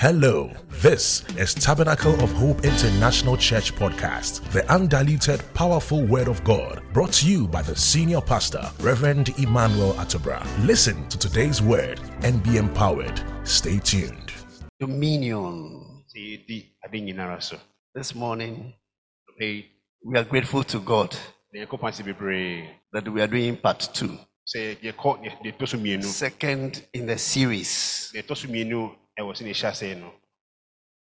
Hello, this is Tabernacle of Hope International Church Podcast, the undiluted, powerful Word of God, brought to you by the senior pastor, Reverend Emmanuel Atubra. Listen to today's word and be empowered. Stay tuned. dominion. sɛ yɛdi ade nyinara This morning, we are grateful to God na yɛnkɔpa ase bebree that we are doing part two, sɛ yɛkɔ ne- deɛ ɛtɔ so mmienu second in the series. Deɛ ɛtɔ so mmienu ɛwɔ sɛ ɛhyɛ aseɛ no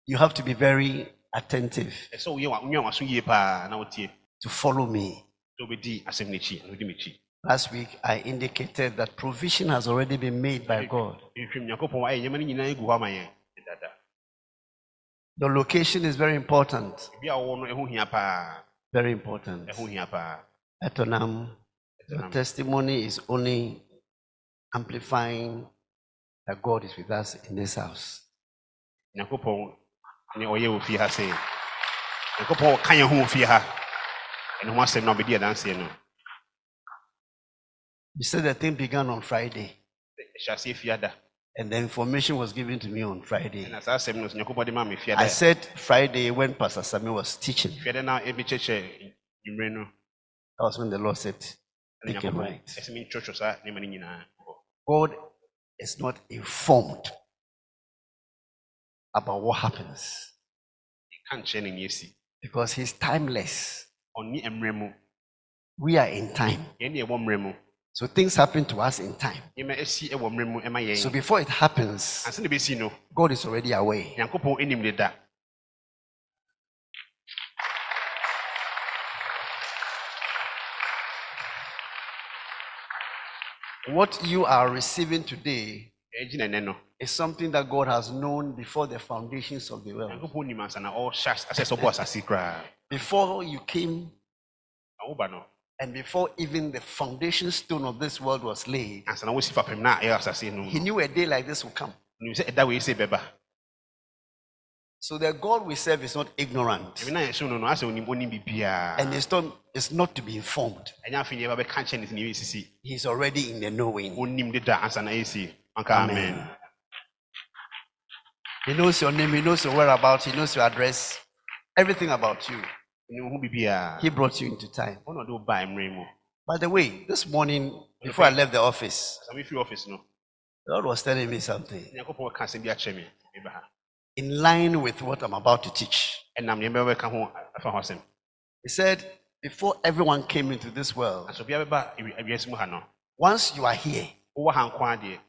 You have to be very attentive ɛsɛ sɛ woyɛ wa- wonwa w'aso yie paa na wotie to follow me. sɛ wobɛdi asɛm no akyi na wodi m'akyi Last week, I indicated that provision has already been made by God. nhwɛm nyankopɔn ayɛ nneɛma no nyinaa gu hɔ ama yɛn The location is very important. ebi a wɔwɔ no ɛho hia paa. Very important. ɛho hia paa. Etonam, your testimony is only amplifying that God is with us in this house. nyankopɔn ne ɔyɛ wɔ fie ha sɛ nyankopɔn ɔka yɛn ho wɔ fie ha ɛne ho asɛm no ɔbɛdi adanseɛ no You said the thing began on Friday. ɛhyɛ aseɛ fie ada And the information was given to me on Friday. ɛna saa asɛm no so nyankopɔn de ma me fie I ada said Friday when Pastor Sami was teaching. fie ada na ɛbɛkyɛkyɛ nwummerɛ no That was when the Lord said, ɛna Take it nyankopɔn right. ɛsɛ mentwɔtwɔ saa nneɛma no nyinaa God is not informed about what happens ka nkyerɛ ne neɛsi because He's timeless. ɔne mmerɛ mu We are in time. yɛn ne ɛwɔ mmerɛ mu So things happen to us in time. nneɛma asi ɛwɔ mmerɛ mu ɛma So before it happens, ansa na ɛbɛsi no God is already aware. What you are receiving today ɛgyi na ɛnɛ no is something that God has known before the foundations of the world. nyankopɔn nim ansa na ɔhyɛ as- asɛ sɛ ɔbɔ asase koraa Before you came na woba no and before even the foundation stone of this world was laid, ansa na wosi fapem na ɛyɛ asase no He knew a day like this would come. So the God we serve is not ignorant. Ɛbi na yɛhyɛ no no asɛ onim onim biribiaa and it's not, it's not to be informed. ɛnyɛ afei ne yɛba bɛka kyɛ ne sɛ ne yɛsisi He's already in the knowing. onim deda ansa na ɛsi anka Amen. amen. He knows your name, He knows your whereabouts, He knows your address, everything about you. onim ho biribiaa He brought you into time. ɔna ɔde woba mmerɛ mu By the way, this morning, before I left the office, sɛ mefiri office no? the Lord was telling me something nyankopɔn ka asɛm bi akyerɛ me meba ha in line with what I'm about to teach. ɛnam nneɛma bɛka ho afa ho asɛm He said, Before everyone came into this world, nanso bia bɛba awi- awiase mu ha no once you are here, wowɔ ha nko adeɛ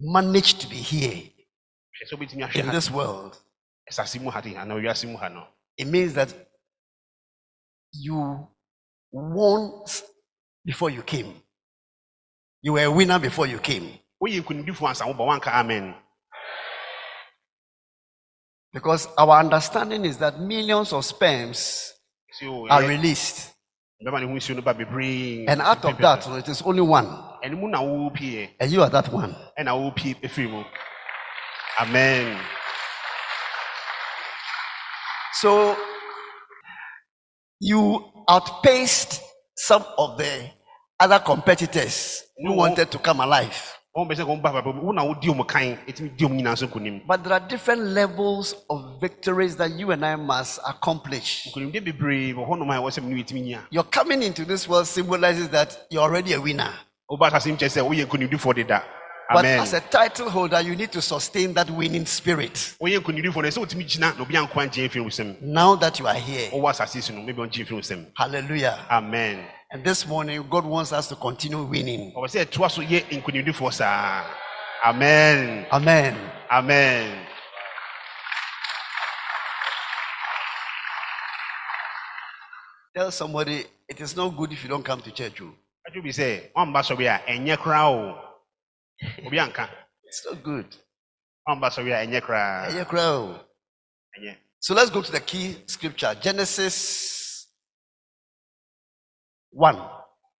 manage to be here hwɛ sɛ wobɛtumi ahwɛ in this world. asase mu ha de anaa wiase mu ha no It means that you won before you came. You were a winner before you came. Because our understanding is that millions of sperms eh, are released. bɛma ne ho nsuo no ba bebree And out of that, it is only one. ɛno mu na wowɔpieɛ eh? And you are that one. ɛna wowɔpie ɛfiri mu amen So you outpaced some of the other competitors who wanted to come alive. Wɔn bɛ sɛ kɔn ba papa wo na wodi ɔmo kan ɛtumi di ɔmo nyinaa so nkonim But there are different levels of victories that you and I must accomplish. nkonimdi bebree wɔ hɔnom a ɛwɔ sɛ mo ne yɛtumi nya Your coming into this world symbolizes that you're already a winner. woba asase mu kyerɛ sɛ woyɛ nkonimdifoɔ deda But amen. as a title holder, you need to sustain that winning spirit. woyɛ nkonimdifoɔ no ɛsɛ wotumi gyina na obi anko angye mfiri wo sɛm Now that you are here, wowɔ asase so no mebi ɔngye mfiri wo sɛm hallelujah. amen And this morning, God wants us to continue winning. ɔwɔ sɛ ɛtoa so yɛ nkonimdifoɔ saa amen Amen. amen Tell somebody it is not good if you don't come to church. oh. adwo bi sɛ ɔmba sɔre a ɛnyɛ koraa o obi anka It's not good. ɔmba sɔre a ɛnyɛ koraa yeah, crowd. ɛnyɛ So let's go to the key scripture Genesis 1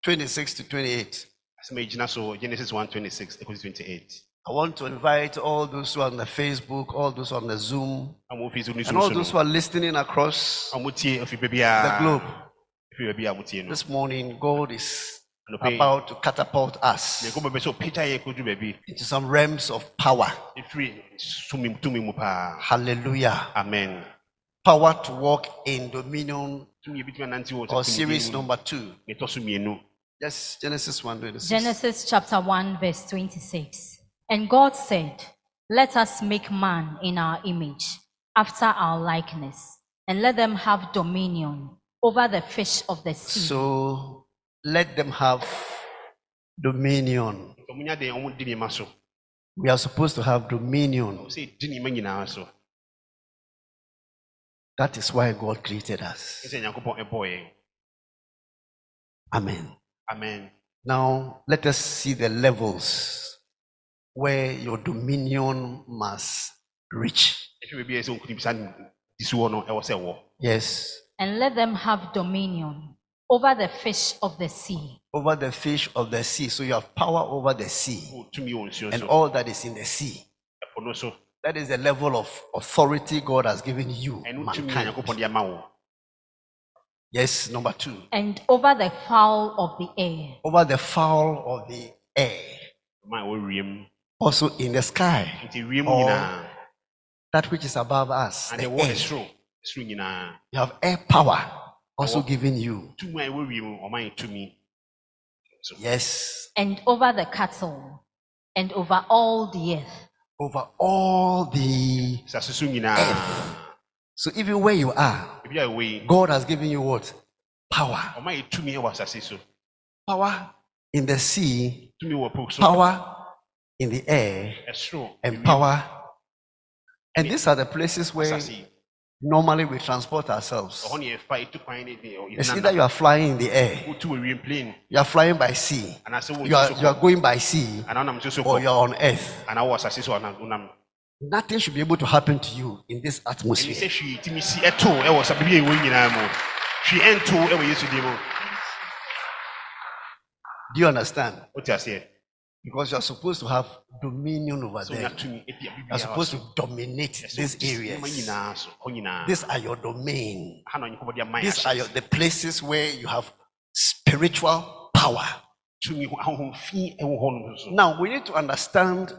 26 to 28. asɛm a ɛgyina so genesis 126 ɛkɔsi 28 I want to invite all those who are on the Facebook, all those on the Zoom, a mofi so ne and all those who are listening across a motie afi the globe. afi baabi a motie no This morning, God is about to catapult us Nyankopɔn pɛ sɛ ɔpagya yɛn kɔduru baabi into some realms of power. ɛfiri tumi tumi mu paa Hallelujah. amen Power to walk in dominion tumi yɛbɛtumi anante wɔ or series number two. ɛtɔ so mmienu Yes, Genesis 1 26. Genesis chapter 1, verse 26. And God said, Let us make man in our image, after our likeness, and let them have dominion over the fish of the sea, So let them have dominion. Nka munya deɛ ɔmo di nneɛma so We are supposed to have dominion. That is why God created us. ɛsɛ nyankopɔn ɛbɔɔ yɛn Amen. amen Now, let us see the levels where your dominion must reach. ɛhwɛ baabi a ɛsɛ nkonim saa di so wɔ no ɛwɔ sɛ ɛwɔ Yes, and let them have dominion over the fish of the sea, over the fish of the sea. So you have power over the sea Wo tumi wɔ nsuo and all that is in the sea. Ɛpo no so That is the level of authority God has given you, ɛno tumi a mankind. nyankopɔn de Yes, number two, and over the fowl of the air, over the fowl of the air, ma ɛwɔ also in the sky, nti wiem Oh. that which is above us. And The ɛwɔ air. ɛsoro ɛsoro nyinaa You have air power also Oh. given you. tumi a ɛwɔ wiem ɔma yɛ tumi Yes, and over the cattle, and over all the earth. Over all the. so even where you are, ebi a ɛwɔ yi God has given you what? Power. ɔma yɛ tumi ɛwɔ asase so Power in the sea, tumi wɔ po power in the air, and power. And these are the places where normally we transport ourselves. ɔhɔ ne yɛfa etu kwan ne de It's either you are flying in the air, wotu wɔ wiem plane. You are flying by sea, you are, you are going by sea, anaa wonam nsuo so or you are on earth. anaa wɔ asase so anaa wonam Nothing should be able to happen to you in this atmosphere. hwee tumi si ɛto ɛwɔ sa biribi a ɛwɔ nyinaa mu hwee ɛnto ɛwɔ yesu din mu Do you understand? Because you are supposed to have dominion over wonya them. tumi ɛdi a You are supposed to dominate these areas. nyinaa so hɔ nyinaa These are your domain. ha na ɔnyankopɔn de ama yɛ These are your, the places where you have spiritual power. tumi ho ahohomfi ɛwɔ hɔ nom so Now we need to understand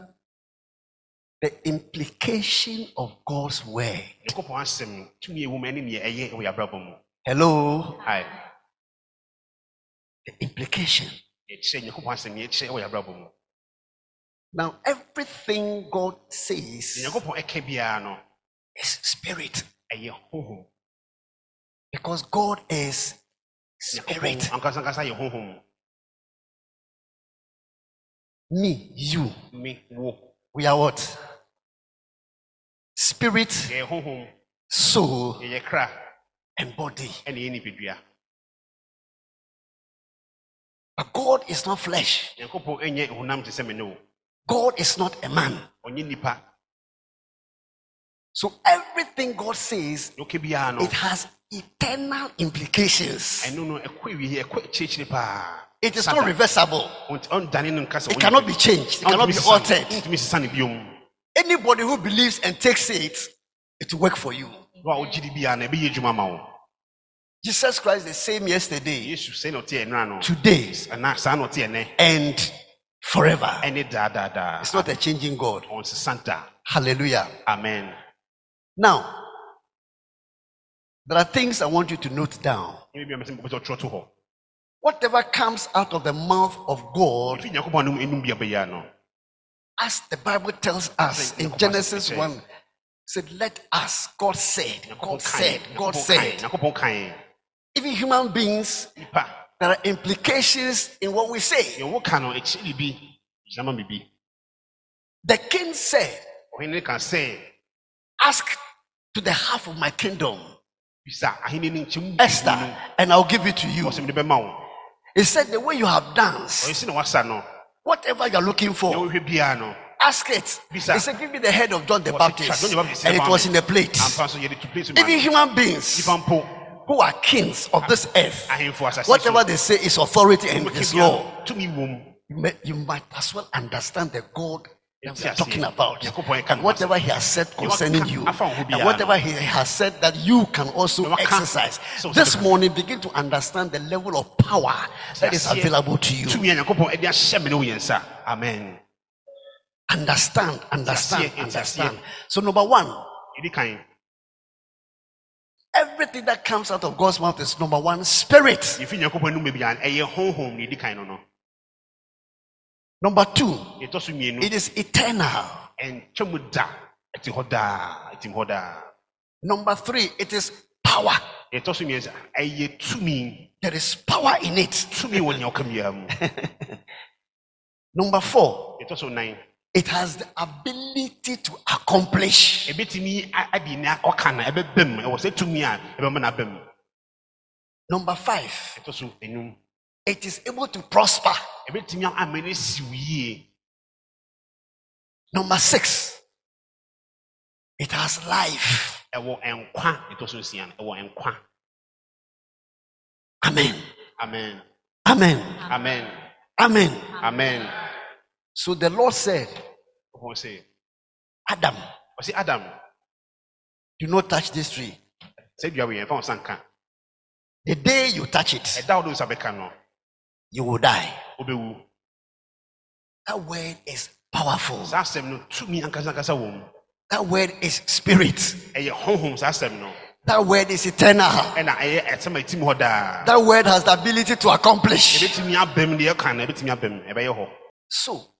the implication of God's word. nyankopɔn asɛm tumi a ɛwɔ mu ɛne neɛ ɛyɛ ɛwɔ yɛ abrabɔ mu Hello? Hi. The implication. Yɛkyerɛ nyankopɔn asɛm neɛ ɛwɔ yɛ mu. Now everything God says nyankopɔn ɛka biara no is spirit. ɛyɛ honhom. Because God is spirit. ankasankasa yɛ honhom. Me, you, me wo. We are what? Spirit, honhom. soul, kra. and body. ɛne yɛ nipadua But God is not flesh. nyankopɔn ɛnyɛ honam te sɛ me ne wo God is not a man. So everything God says, deɛ ɔka biara no it has eternal implications. ɛno no ɛkɔ awie ɛkɔ akyirikyiri paa It is not reversible. Ɔnt- ɔndane no nka sɛ It cannot be changed. It cannot be altered. ntumi sesa ne biom Anybody who believes and takes it, it will work for you. Jesus Christ the same yesterday, yesu sɛ na ɔte ɛnora no today, ɛna saa na ɔte and forever. It's not a changing God. Hallelujah. amen Now, there are things I want you to note down. ɛbi bia mɛsɛ mepɛ sɛ ɔtwerɛ to hɔ Whatever comes out of the mouth of God, ɛfi nyankopɔn anom ɛnum bia bɛyɛ no as the Bible tells us in Genesis 1, said, Let us. God said, God nyankopɔn kae said, God said. Even human beings, there are implications in what we say. deɛ woka no ɛkyerɛ biribi gyina ma The king said, ɔhene no ka sɛ Ask to the half of my kingdom, bisa ahene no nkyɛm Esther, and I'll give it to you. ɔsɛm de bɛma wo He said, The way you have danced, ɔyɛ si na wasa no whatever you're looking for, wohwɛ biara no ask it. He said, Give me the head of John the Baptist. John the Baptist And it was in the plate. ampa so yɛde to place Even human beings who are kings of this earth, whatever they say is authority and is law. You, may, you might as well understand the God that we are talking about. And whatever he has said concerning you, afa wo ho and whatever he has said that you can also exercise. This morning, begin to understand the level of power that is available to you. tumi a nyankopɔn ɛde ahyɛ me ne wo amen. Understand, understand, Nti aseɛ, nti understand. So, number one, everything that comes out of God's mouth is number one, spirit. yɛfi nyankopɔn anom bia ɛyɛ honhom ne ɛdi kan no no Number two, yɛtɔ so mmienu it is eternal. ɛntwa mu da ɛte hɔ daa ɛtim hɔ daa Number three, it is power. yɛtɔ so mmiɛnsa ɛyɛ tumi There is power in it. tumi wɔ nea ɔka biara mu Number four, yɛtɔ so nan it has the ability to accomplish. ɛbɛtumi a- ade nea ɔka no ɛbɛba mu. Ɛwɔ sɛ tumi a ɛbɛma no aba mu. Number five, yɛtɔ so enum. It is able to prosper. ɛbɛtumi ama no siw yie. Number six, it has life. ɛwɔ nkwa. Yɛtɔ so nsia no. Ɛwɔ nkwa. Amen. amen. Amen. amen. Amen. amen So the Lord said, Adam, adam do not touch this tree. sɛ dua wei yɛmfa wo nsa nka The day you touch it, ɛda wode wo nsa bɛka you will die. That word is powerful. saa asɛm no tumi ankasa wɔ mu That word is spirit. ɛyɛ honhom saa asɛm no That word is eternal. ɛna ɛyɛ ɛsɛm a ɛtim hɔ daa That word has the ability to accomplish. ɛbɛtumi aba mu deɛ ɛka no ɛbɛtumi aba mu ɛbɛyɛ hɔ So,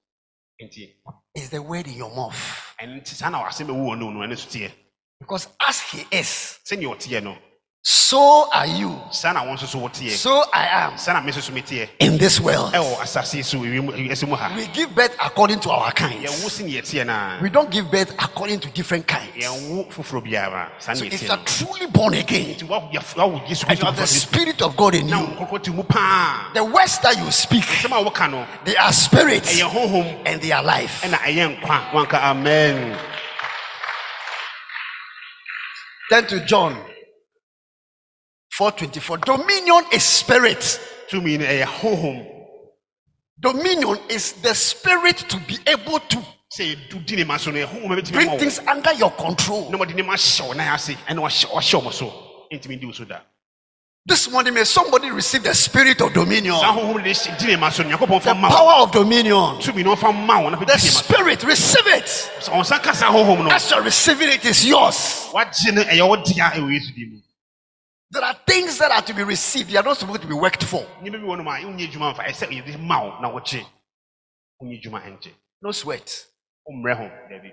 is the word in your mouth. ɛno nti saa na wasɛm ɛwu wɔ no no ɛno so teɛ Because as he is, sɛnea ɔteɛ no so are you. saa na wɔn nso so I am. Saa na me nso so meteɛ in this world. Eh, oh, ɛwɔ asase so ewiem ɛsɛ mu ha We give birth according to our kinds. yɛwo si ne yɛteɛ no We don't give birth according to different kinds. yɛwo foforɔ biara saa So if you are truly born again nti wawo yɛf- wawo yesu and you have the spirit of God in you, wo nkɔkɔ te mu paa the words that you speak, sɛm a woka no. they are spirit eh, and they are life. Eh, ɛna ɛyɛ nkwa. Wanka amen. Turn to John 4:24. Dominion is spirit. tumi no ɛyɛ honhom Dominion is the spirit to be able to sɛ yɛdu di ne ma so no ɛhonhom a bɛtumi bring things under your control. na wɔde ne ma hyɛ wo nan ase ɛna wahyɛ wahyɛ ɔmo so ntumi di wo so This morning, may somebody receive the spirit of dominion, saa honhom no de hyɛ- di ne ma so no nyankopɔn the fa ma wo power of dominion. tumi no ɔfa ma wo na The fɛ di ne ma so spirit, receive it. Sɛ ɔnsa ka saa honhom no As you're receiving it, is yours. There are things that are to be received, they are not supposed to be worked for. nneɛma bi wɔ no ma wonyɛ adwuma mfa ɛsɛ yɛde ma wo na wogye wonyɛ adwuma ɛngye No sweat. wommrɛ ho dabi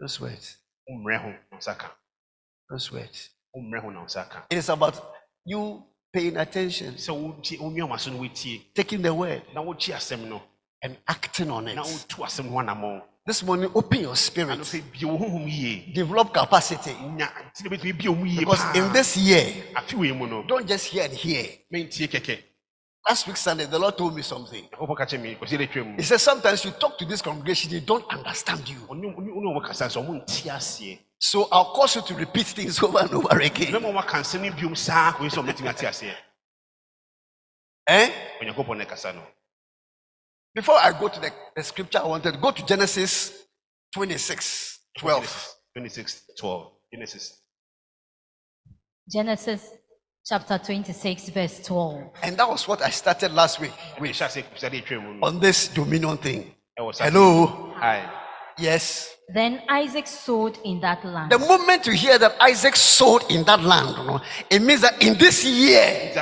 No sweat. wommrɛ ho na wo nsa ka No sweat. wommrɛ ho na wo nsa ka It is about you paying attention, sɛ wogye wonua w'aso no wotie taking the word, na wogye asɛm no and acting on it. Wotu asɛm ho anammɔn This morning, open your spirit, anɔpɛ bie wo honhom yie develop capacity. nya nti na bɛtumi bie wo mu yie Because paa in this year, afe wei mu no don't just hear and hear. mentie kɛkɛ Last week, Sunday, the Lord told me something. nyankopɔn ka kyerɛ me kɔsi dɛ twam He said, Sometimes you talk to this congregation, they don't understand you. ɔne ɔmo kasa sɛ ɔmo nte aseɛ So I'll cause you to repeat things over and over again. mɛma wɔaka nsɛm no biom saa kɔi sɛ ɔmɛtumi ate aseɛ Eh? onyankopɔn na ɛkasa no Before I go to the, the scripture, I wanted to go to Genesis 26 12. 26 12 Genesis Genesis chapter 26, verse 12. And that was what I started last week with mehyɛ ase kusa de atwa mu no on this dominion thing. Hello? Hi. Yes. Then Isaac sowed in that land. The moment you hear that Isaac sowed in that land, you know, it means that in this year,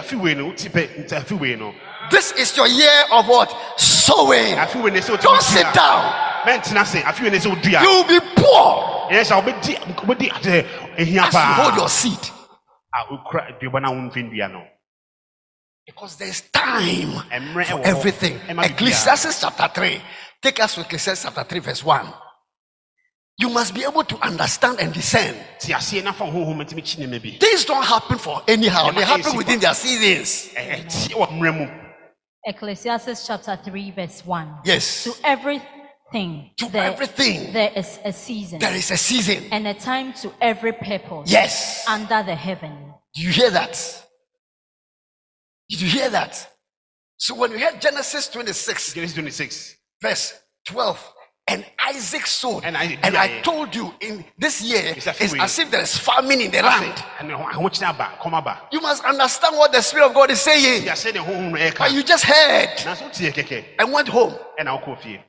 nti afe wei no wote pɛ nti afe wei no this is your year of what? Sowing. afe wei no sɛ Don't sit down. mɛntena se afe wei no sɛ You will be poor ɛyɛ sɛ wobɛdi wobɛdi ade as you hold your seed. a wokura aduaba no a womfɛ ndua no Because there's time for everything. Ecclesiastes chapter 3. Take us to Ecclesiastes chapter 3, verse 1. You must be able to understand and discern. te aseɛ na fa honhom ntimi kyi nneɛma bi Things don't happen for anyhow, they happen within their seasons. Ecclesiastes chapter 3, verse 1. Yes. To everything, To there, everything. there is a season There is a season. and a time to every purpose Yes. under the heaven. Do you hear that? Did you hear that? So when you hear Genesis 26, Genesis 26 verse 12, and Isaac sowed. And I- And I told you in this year, It's as if there is famine in the land. ɛne ahokyere aba kɔm aba You must understand what the Spirit of God is saying. yɛasɛ ne honhom no But you just heard nanso woteɛ kɛkɛ and went home. ɛna wokɔɔ fie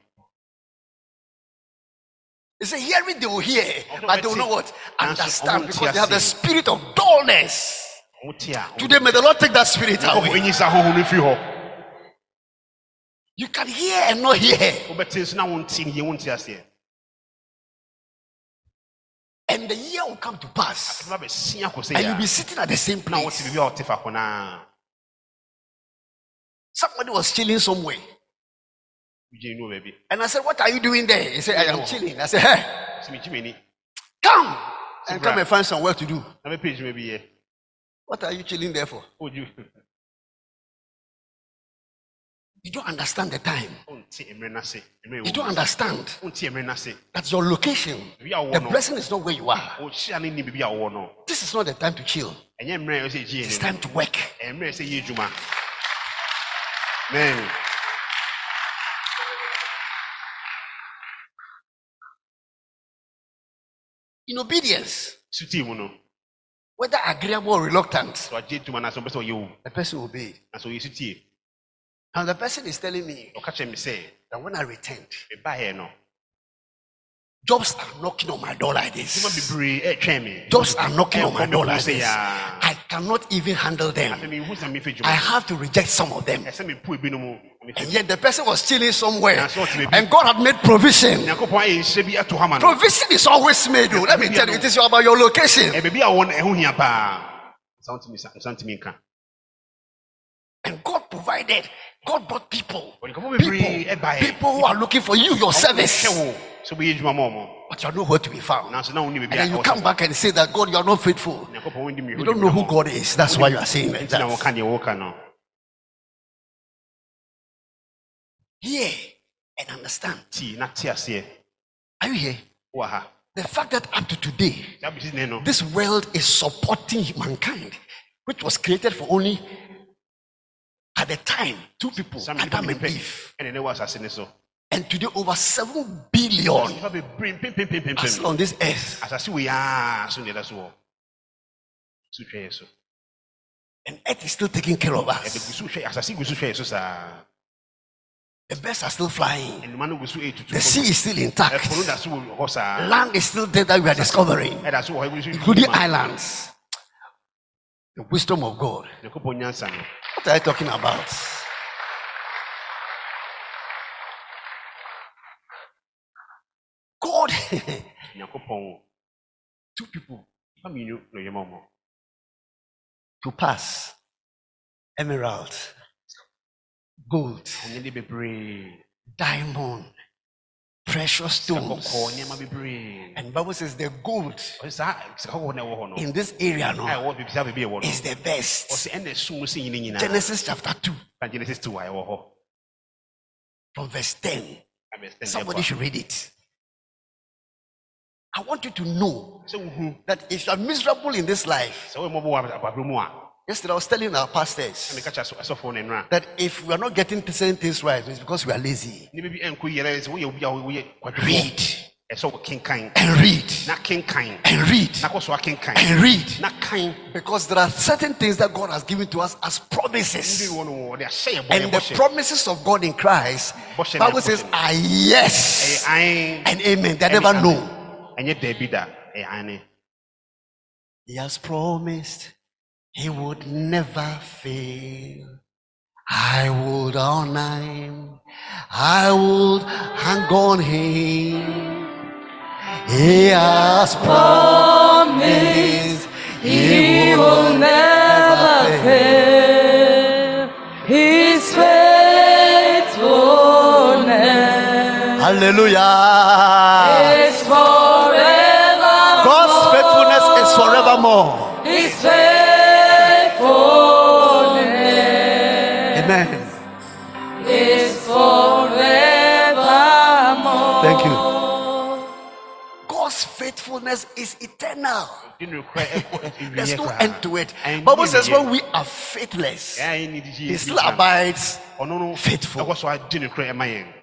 They say, hearing they will hear, but they will not what? Understand because they have the spirit of dullness. Today, may the Lord take that spirit away. ɛnyi sa honhom no firi hɔ You can hear and not hear. wobɛte nso na wonte ne yɛ wonte aseɛ And the year will come to pass. ɛbɛba bɛsia kɔ sɛ And you'll be sitting at the same place. biribi a wote fa kɔ naa Somebody was chilling somewhere. wogye no baabi And I said, What are you doing there? He said, I am chilling. I said, Hey, sɛ megye m'ani come and come and find some work to do. na mɛpɛ adwuma bi yɛ What are you chilling there for? You don't understand the time. wonte mmerɛ no ase You don't understand wonte mmerɛ no ase that your location, the blessing is not where you are. wohyia no ni biribi a wowɔ no This is not the time to chill. ɛnyɛ mmerɛ a ɛwɔ sɛ It's time to work. mmerɛ sɛ yɛ adwuma amen. In obedience, whether agreeable or reluctant, sɛ wagye adwuma no ase ɔmpɛ sɛ ɔyɛ wo the person will obey. na sɛ ɔyɛ sutie And the person is telling me ɔka kyerɛ me sɛ that when I returned, jobs are knocking on my door like this. bebree ɛtwɛn me Jobs are knocking on my door like this. I cannot even handle them. mehu sɛ mefa I have to reject some of them. ɛsɛ mepo ebinom mu And yet the person was chilling somewhere. That's what we- And God had made provision. nyankopɔn ayɛ nhyɛ bi ato hama no Provision is always made. oh. Let me tell you, it is about your location. ɛ baabi a wɔ no ɛho hia paa nsa wontumi sa- nsa ntumi nka And God provided. God brought people. People, people who are looking for you, your service. hwɛ wo sɛ wobɛyɛ adwuma But you are nowhere to be found. nanso na wonni And then you come back and say that God, you are not faithful. nyankopɔn wondi mmiri You don't know who God is. That's why you are saying like nti na that. wɔka deɛ wɔka no Hear and understand. tii na te Are you here? The fact that up to today, saa bɛsi ne no this world is supporting mankind, which was created for only at the time two people, nnipa Adam and Eve, ɛne ne wɔ so. And today over seven billion. Are on this earth, asase wei aa so ne so wɔ so hwɛ yɛ so. And earth is still taking care of us. so hwɛ asase gu so hwɛ yɛ so saa The birds are still flying. nnoma no gu so ɛtutu The sea is still intact. ɛpo no da so wɔ hɔ saa Land is still there that we are discovering, ɛda so wɔ hɔ ebi so including islands. The wisdom of God. Nyankopɔn nyansa no What are you talking about? God, two people. Fa mmienu na ɔyɛ ma to pass emerald, gold, ɔnyɛ de bebree. diamond, precious stones. kɔkɔɔ nneɛma bebree And Bible says the gold ɔsɛ saa sika kɔkɔɔ na ɛwɔ hɔ in this area now ɛwɔ baabi saa baabi a ɛwɔ no is the best. ɔsɛ ɛna ɛsom sɛ nyine nyinaa Genesis chapter 2 genesis 2 a ɛwɔ hɔ from verse 10. Ka verse 10 Somebody should read it. I want you to know a. sɛ wohu that if you are miserable in this life, sɛ woyɛ mmɔbɔ wɔ ababrɛ mu a yesterday I was telling our pastors meka kyɛ aso- asɔfoɔ no nnora that if we are not getting certain things right, it's because we are lazy. ne baabi ɛnkɔ yɛrɛ sɛ woyɛ obi a woyɛ kwadwofoɔ Read. Ɛsɛ wɔ kenkan and read. And read. Na kɔ so akenkan and read. Because there are certain things that God has given to us as promises. wɔ no wɔde ahyɛ yɛ bɔ And the promises of God in Christ, Bɔhyɛ Bible says, are yes. And amen. They never know. ɛnyɛ daabi da ɛyɛ He has promised he would never fail. I would honor him. I would hang on him. He has promised he will never fail. His faithfulness Hallelujah. is forever. God's faithfulness is forevermore. Is eternal. Di nokorɛ ɛkɔ There's no end to it. Bible says when we are faithless, Ɛyɛ a ɛnyɛ didi He still abides. no faithful. ɛkɔ so adi nokorɛ ɛma yɛn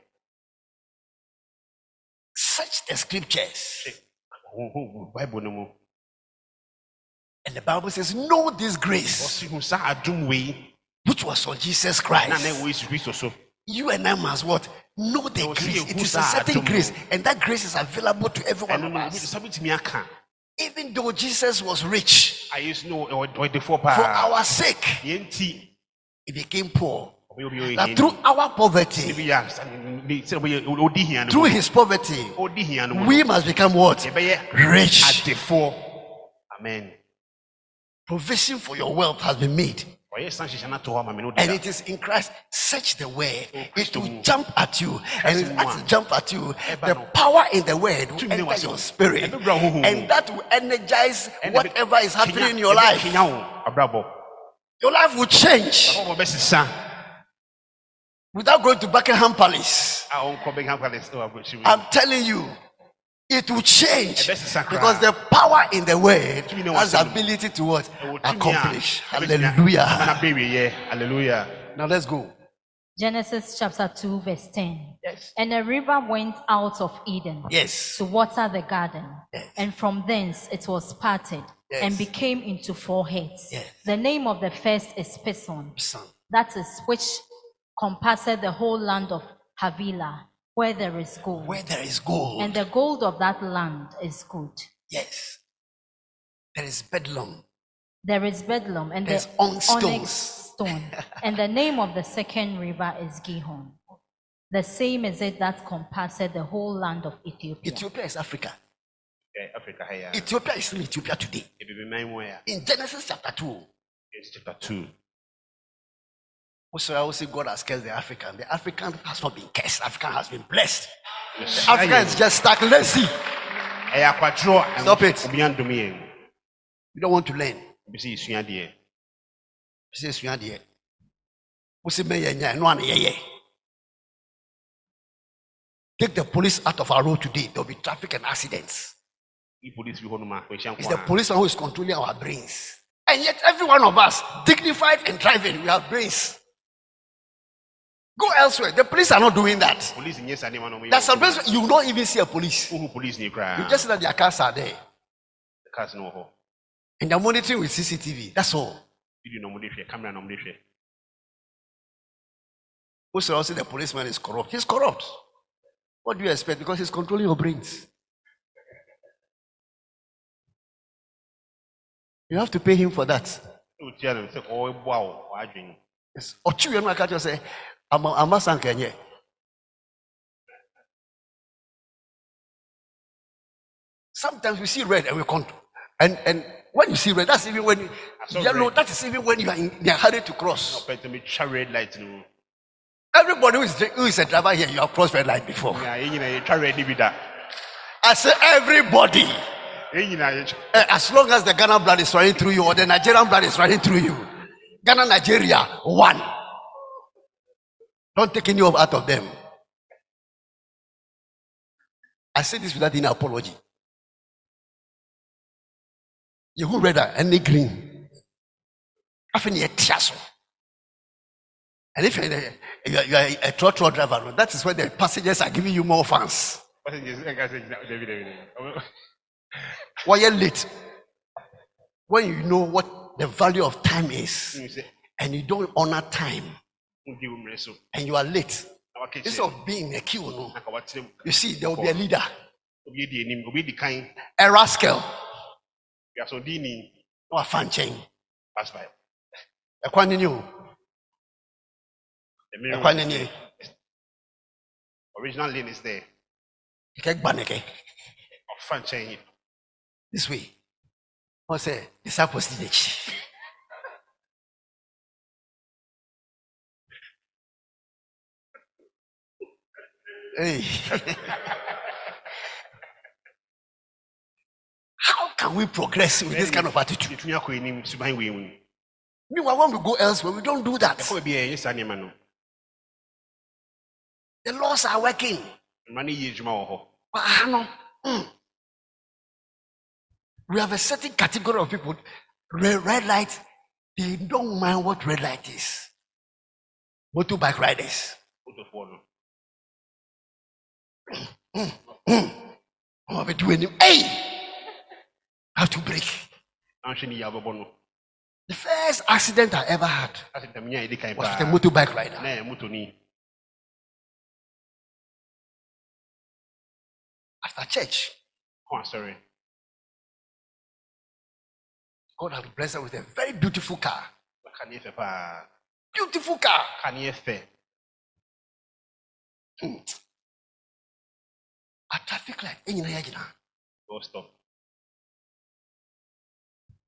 the scriptures. Bible no. And the Bible says, Know this grace Ɔsi hu saa adum which was on Jesus Christ. ɛwɔ Yesu Kristo. You and I must what? Know the grace. It is a certain grace, and that grace is available to everyone of us. nsa bitumi aka. Even though Jesus was rich, A Yesu no ɔwɔ for our sake, he became poor. ɔbɛyɛ obi a ɔyɛ That through our poverty, bi yɛ asa- ne- sɛ ɔbɛyɛ ɔdi hia no through his poverty, Ɔdi hia no mu. we must become what? Rich. Amen. Provision for your wealth has been made. Ɔyɛ san hyehyɛ no ato hɔ ama me no And it is in Christ. Search the word. Oh, It will oh. jump at you. And as oh, it jump at you, the power in the word will enter your spirit. Ɛbɛbra wo honhom mu. And that will energize whatever is happening in your life. ɛbɛkenya wo abrabɔ. Your life will change without going to Buckingham Palace. a ɔnkɔ Buckingham Palace ɛwɔ aburokyire mu. I'm telling you, it will change Ɛbɛ sesa koraa. because the power in the word has the ability to what? Ɛwɔ tumi a Accomplish. ɛbɛtumi a- Hallelujah. Ɛna. Hallelujah. Now let's go. Genesis chapter 2, verse 10. Yes. And a river went out of Eden Yes. to water the garden, Yes. and from thence it was parted Yes. and became into four heads. Yes. The name of the first is Pison, Son. that is which compasseth the whole land of Havilah, where there is gold. Where there is gold. And the gold of that land is good. Yes. There is bdellium. There is bdellium. And there's the onyx stones. stone. and the name of the second river is Gihon. The same is it that compassed the whole land of Ethiopia. Ethiopia is Africa. Africa yeah. Ethiopia is in Ethiopia today. In Genesis chapter 2. Chapter 2. Whosoever will say God has cursed the African, the African has not been cursed. African has been blessed. Yes. The African is just stuck. Let's see. Stop it. You don't want to learn. Take the police out of our road today. There'll be traffic and accidents. It's the policeman who is controlling our brains. And yet, every one of us, dignified and driving, we have brains. Go elsewhere. The police are not doing that. police nyɛ saa nneɛma no ɔmo yɛ There's some wɔ places you will not even see a police. wohu police koraa You just see that their cars are there. The cars no hɔ And they're monitoring with CCTV. That's all. ɔmode hwɛ camera na ɔmode hwɛ Most of us say the policeman is corrupt. He's corrupt. What do you expect? Because he's controlling your brains. You have to pay him for that. sɛ wotia no sɛ ɔboa wo w'adwene Yes. Ɔtwi wia no aka kyerɛ sɛ ama ama sanka nyɛ. Sometimes we see red and we control. And and when you see red, that's even when you, yellow. red. That is even when you are in, a hurry to cross. Everybody who is, who is a driver here, you have crossed red light before. Yeah, I say everybody. Eh, As long as the Ghana blood is running through you or the Nigerian blood is running through you, Ghana, Nigeria, one. Don't take any of out of them. I say this without any apology. You who red and green. I think you're tiaso. And if you're, you you are a trotro driver, that is where the passengers are giving you more fans. Why you're late? When you know what the value of time is, and you don't honor time, wodi wo mmerɛ so. And you are late, instead of being in a queue, no, na ka wakyerɛ mu you see, there will be a leader, obi edi anim obi edi kan a rascal, no a fan chain. pass by. A quantity, a quantity, original lane is there. A keg baneke. ɔfa nkyɛn yi This way. I say, disciples Hey. How can we progress with this kind of attitude? yɛtumi akɔ anim suban wei mu Meanwhile, when we go elsewhere, we don't do that. ɛkɔ baabi a yɛnyɛ saa nneɛma no The laws are working. mmara no yɛ adwuma wɔ hɔ But I know, mm. We have a certain category of people. Red, red light, they don't mind what red light is. Motorbike riders. Motofoɔ no Now we do any. Hey, have to break. na nhwɛ ne yie a wobɛbɔ no The first accident I ever had ase dɛm nya a yɛdi kan was with a motorbike rider. na ɛyɛ motoni After church, kɔ asɔre God has blessed us with a very beautiful car. ka ne yɛ fɛ paa Beautiful car. ka ne yɛ A traffic light. eh, nyina yɛgyina. go stop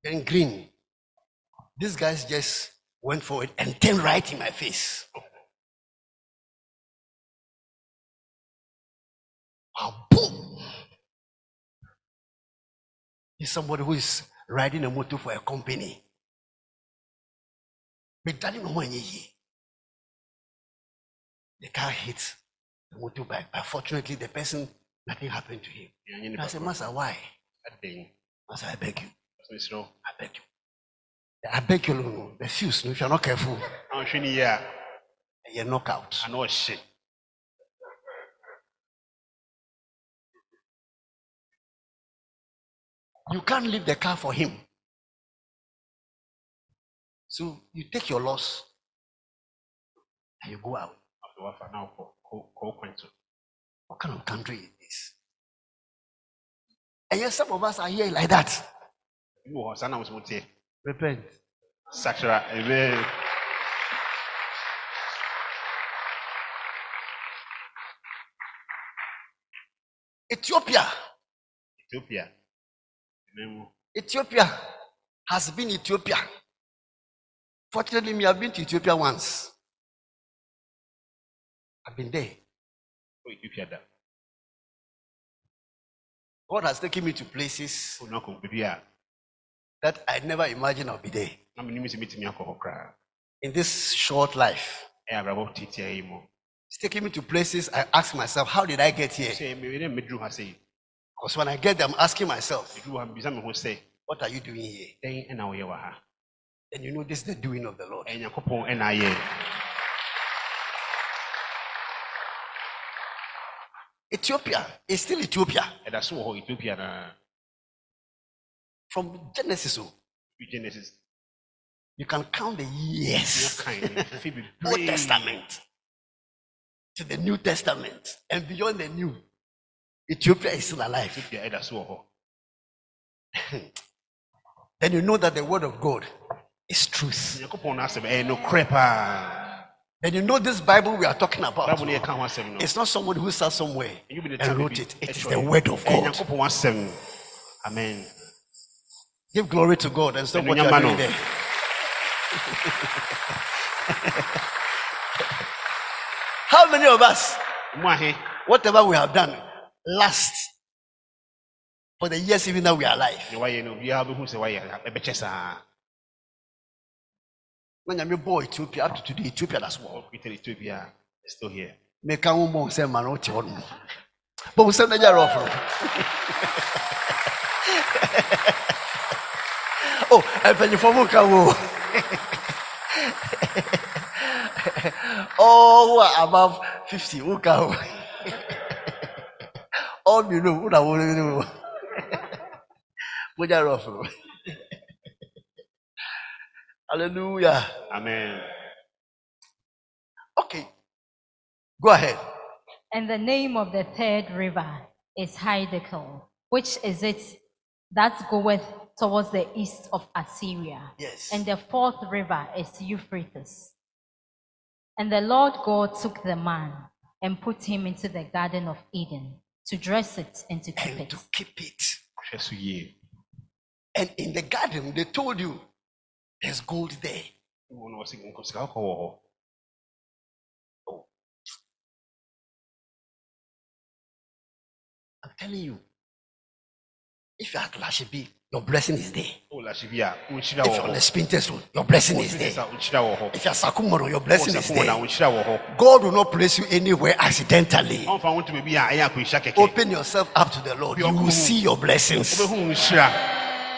Then green. These guys just went forward and turned right in my face. Wow, boom! He's somebody who is riding a motor for a company. But that no one ye. The car hit the motorbike, but fortunately, the person nothing happened to him. I said, Master, why? Master, I beg you. I beg you. I beg you, no, no, the fuse, no, if you're not careful, na ɔhwɛ ne yie a you're knockout. ana ɔhye You can't leave the car for him. So you take your loss and you go out. What kind of country is this? And yes, some of us are here like that. bi wɔ hɔ saa na mo so moteɛ Repent. sakra amen Ethiopia. ethiopia Ethiopia has been Ethiopia. Fortunately, me, I've been to Ethiopia once. I've been there. kɔ ethiopia God has taken me to places kɔ na kɔ baabi a that I never imagined I'll be there. na menim sɛ mɛtumi akɔ hɔ koraa In this short life, ɛyɛ abrabɔ tiatia yi mu it's taking me to places I ask myself, how did I get here? sɛ mewere mmɛduru ha sɛ Because when I get there, I'm asking myself, meduru ha mebisa me ho sɛ what are you doing here? dɛn ɛna woyɛ wɔ ha And you know, this is the doing of the Lord. ɛyɛ nyankopɔn ɛna ayɛ Ethiopia is still Ethiopia. so wɔ hɔ ethiopia na From Genesis, oh, genesis you can count the years. fi Old Testament to the New Testament and beyond the New. Ethiopia is still alive. ethiopia ɛda so wɔ hɔ Then you know that the word of God is truth. Nyankopɔn no asɛm ɛyɛ nokorɛ paa Then you know this Bible we are talking about. bible no yɛka ho asɛm no It's not someone who sat somewhere and wrote it. It is the word of God. amen Give glory to God and stop what you are doing there. How many of us, whatever we have done, last for the years even that we are alive? Na nyame bɔɔ Ethiopia up to today, Ethiopia that's what. ɔpeter ethiopia is still here Meka ho mmɔ sɛ ma no wote hɔ nom. But no agya rɔfo no. Oh, ka wo. Oh, All who are above 50 wo ka wo. All below wo na wo ne wo. Mogya rɔfo no. Hallelujah. amen Okay. Go ahead. And the name of the third river is Hiddekel, which is it that goeth towards the east of Assyria. Yes. And the fourth river is Euphrates. And the Lord God took the man and put him into the Garden of Eden to dress it and to keep And it. to keep it. hwɛ so yie And in the garden, they told you there's gold there. I'm telling you. If you're at Lashibi, your blessing is there. If you're on the hɔ Spintex Road, your blessing is there. If you're Sakumono, your blessing is there. God will not place you anywhere accidentally. to Open yourself up to the Lord. You will see your blessings.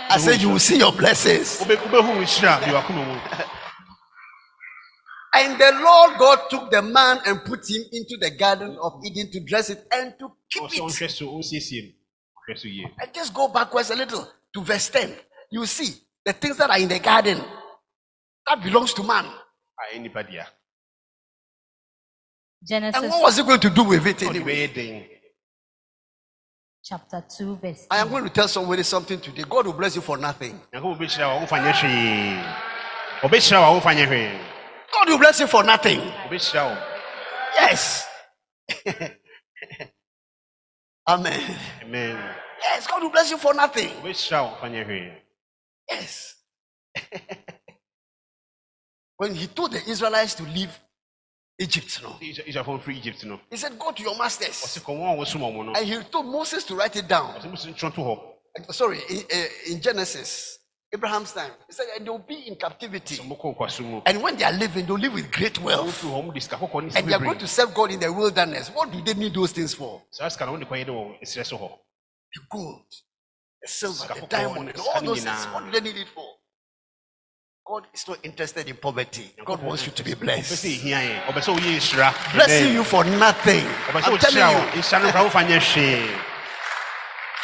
Wobɛhu nhyira I said, You will see your blessings. Wobe- wobɛhu nhyira bi wakoma mu And the Lord God took the man and put him into the garden of Eden to dress it and to keep ɔsɛ it. ɔnhwɛ so ɔnsiesie mu Nokorɛ so yie. And just go backwards a little to verse 10. You see the things that are in the garden that belongs to man. A ɛyɛ ah. nipa. And what was he going to do with it Ɔde anyway? Bɛyɛ den. chapter 2, verse I am going to tell somebody something today. God will bless you for nothing. Nyankopɔn bɛhyira wo a womfa nyɛ hwee. Ɔbɛhyira wo a womfa nyɛ hwee. God will bless you for nothing. Yes. Amen. Amen. Yes, God will bless you for nothing. Ɔbɛhyira wo womfa nyɛ hwee. Yes. when he told the Israelites to leave Egypt, no, Israel- Israelfoɔ mfiri Egypt no. he said, Go to your masters. Ɔse kɔ wɔn a wɔsom ɔmo no. And he told Moses to write it down. Ɔse musu ntwerɛ to hɔ. Sorry, in, uh, in Genesis, Abraham's time. He said, and they'll be in captivity. Sɛ mokɔ nkwaso mu. And when they are living, they'll live with great wealth. Wofiri hɔ mo de sika kɔkɔɔ ne And they are going to serve God in the wilderness. What do they need those things for? Saa sika no wode kɔyɛ dɛ wɔ esrɛ so hɔ. The gold, the silver, the diamond, all those things. What do they need it for? God is not interested in poverty. God wants you to be blessed. ehia yɛn. Ɔpɛ sɛ woyɛ nhyira. Blessing you for nothing. I'm telling you, Nhyira no koraa womfa nyɛ hwee.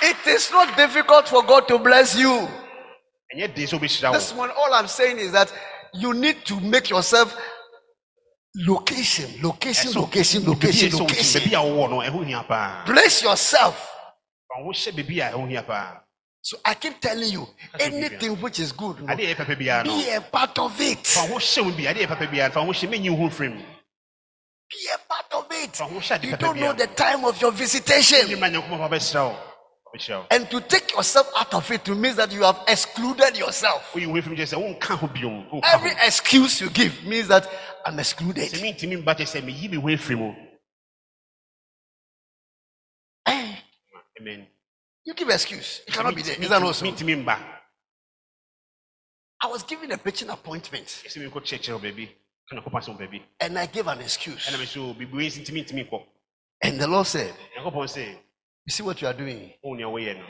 it is not difficult for God to bless you. Ɛnyɛ den sɛ wobɛhyira This one, all I'm saying is that you need to make yourself location, location, location, location, location. Baabi a wowɔ no ɛho hia paa. Place yourself. Fa wo hyɛ baabi a ɛho hia paa. So I keep telling you, That's what you anything which is good, no, Adeɛ a ɛyɛ pɛpɛ biara no. be a part of it. Fa ho hyɛ wo bi. Adeɛ a ɛyɛ pɛpɛ biara fa ho hyɛ menyi ho mfirim. Be a part of it. Fa ho hyɛ ade You don't know the time of your visitation. Nyɛ ma Nyankopɔn fa bɛhyira wo. Ɔbɛhyira wo. And to take yourself out of it means that you have excluded yourself. Woyi wo ho mfirim kyerɛ sɛ wonka ho biom. Wonka Every excuse you give means that I'm excluded. Sɛ mentumi mba kyerɛ sɛ meyi me ho afiri mu. Eh, Amen. You give an excuse. You cannot be there. That not so? Mentumi mba. I was given a preaching appointment Ɛsɛ menkɔ kyerɛkyerɛ wo baabi. Ka Nyankopɔn asɛm wɔ baabi. and I gave an excuse. Ɛna me so biribi wei nti ntumi ntumi nkɔ. And the Lord said, You see what you are doing? wo nea woyɛ.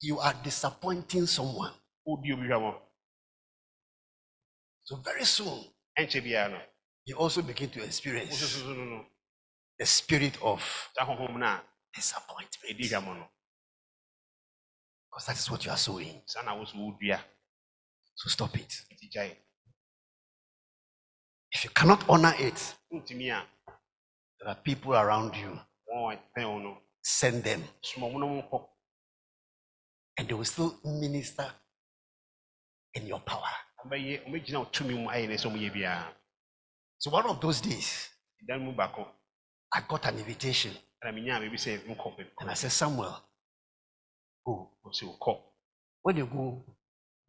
You are disappointing someone. Wodi obi hwɛ mo. So very soon, you also begin to experience the spirit of Saa honhom no a disappointment. ɛdi hwɛ mo no. Because that is what you are sowing. Saa na wo so stop it. If you cannot honor it, there are people around you. wɔn a ɛpɛn wo no, Send them, and they will still minister in your power. Ɔmbɛyɛ- ɔmbɛgyina wo tumi mu ayɛ ne sɛ ɔmoyɛ biara. So one of those days, Dan mu baako, I got an invitation, ɛna menyaa biribi sɛ nkɔ baabi. and I said, Samuel, go. When you go,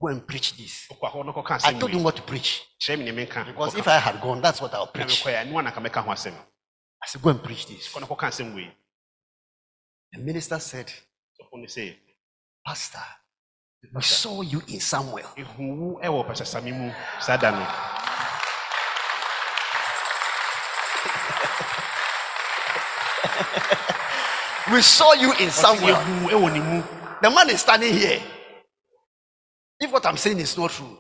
go and preach this. Wokɔ hɔ na kɔka I told him what to preach. Kyerɛ me nea menka. Because if I had gone, that's what I'll preach. mekɔɛ a, ɛno a na nka mɛka ho asɛm. I said, go and preach this. Kɔ na kɔka asɛm wei. The minister said, Sɔfo no sɛ, Pastor, we saw you in Samuel. We saw you in Samuel. "Ehu wo ɛwɔ ne mu." The man is standing here. If what I'm saying is not true.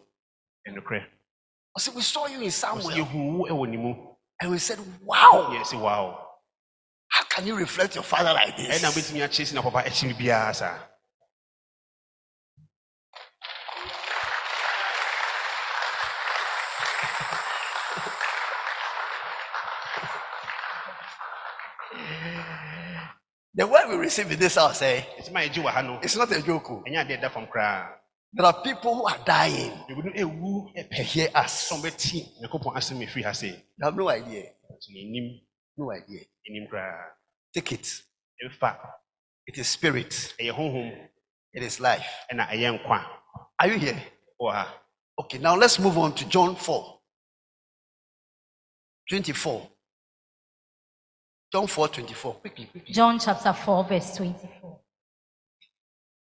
I said, We saw you in Samuel. "Ehu wo ɛwɔ ne mu." And we said, Wow, Yɛ sɛ, "Wow." how can you reflect your father like this? wobɛtumi akyerɛ si na papa akyi me biara saa The word we receive in this house, eh, ɛti ma yɛgye wɔ ha no it's not a joke. oh. ɛnyɛ adeɛ da fam There are people who are dying biribi no ɛwu to ɛpɛ hear us. ɔbɛti nyankopɔn asɛm ɛfiri ha se You have no idea. No idea. Take it. ɛmfa It is spirit, it is life. ɛna ɛyɛ nkwa Are you here? Okay, now let's move on to John 4. 24. John 4 24. Quickly, quickly. John chapter 4, verse 24.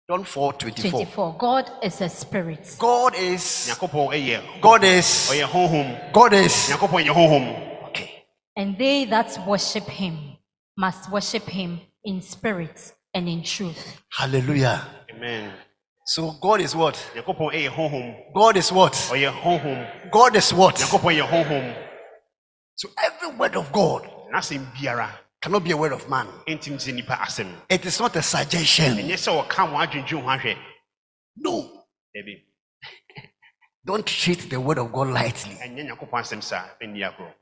John 4 24. 24. God is a spirit. God is, nyankopɔn ɛyɛ God is, God is. nyankopɔn yɛ honhom Okay. And they that worship him must worship him in spirit and in truth. Hallelujah. amen So God is what? nyankopɔn ɛyɛ honhom God is what? ɔyɛ honhom God is what? nyankopɔn yɛ honhom So every word of God n'asɛm biara cannot be a word of man. ɛntimi sɛ nnipa asɛm It is not a suggestion. ɛnyɛ sɛ wɔka wɔn adwendwen ho ahwɛ No. Don't treat the word of God lightly. ɛnyɛ nyankopɔn asɛm saa ɛnni agorɔ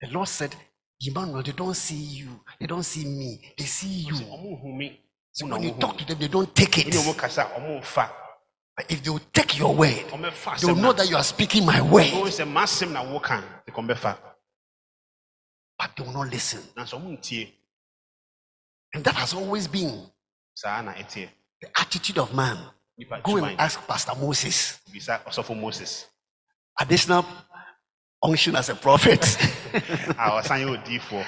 The Lord said, Emmanuel, they don't see you. They don't see me. They see you. ɔmo hu me So when you talk to them, they don't take it. ɔmo kasa ɔmo mfa But if they will take your word, they will know that you are speaking my word. But they will not listen. nanso ɔmo ntie And that has always been saa na ɛteɛ the attitude of man. Go and ask Pastor Moses. moses Additional unction as a prophet. a ah, ɔsan yɛ odiifoɔ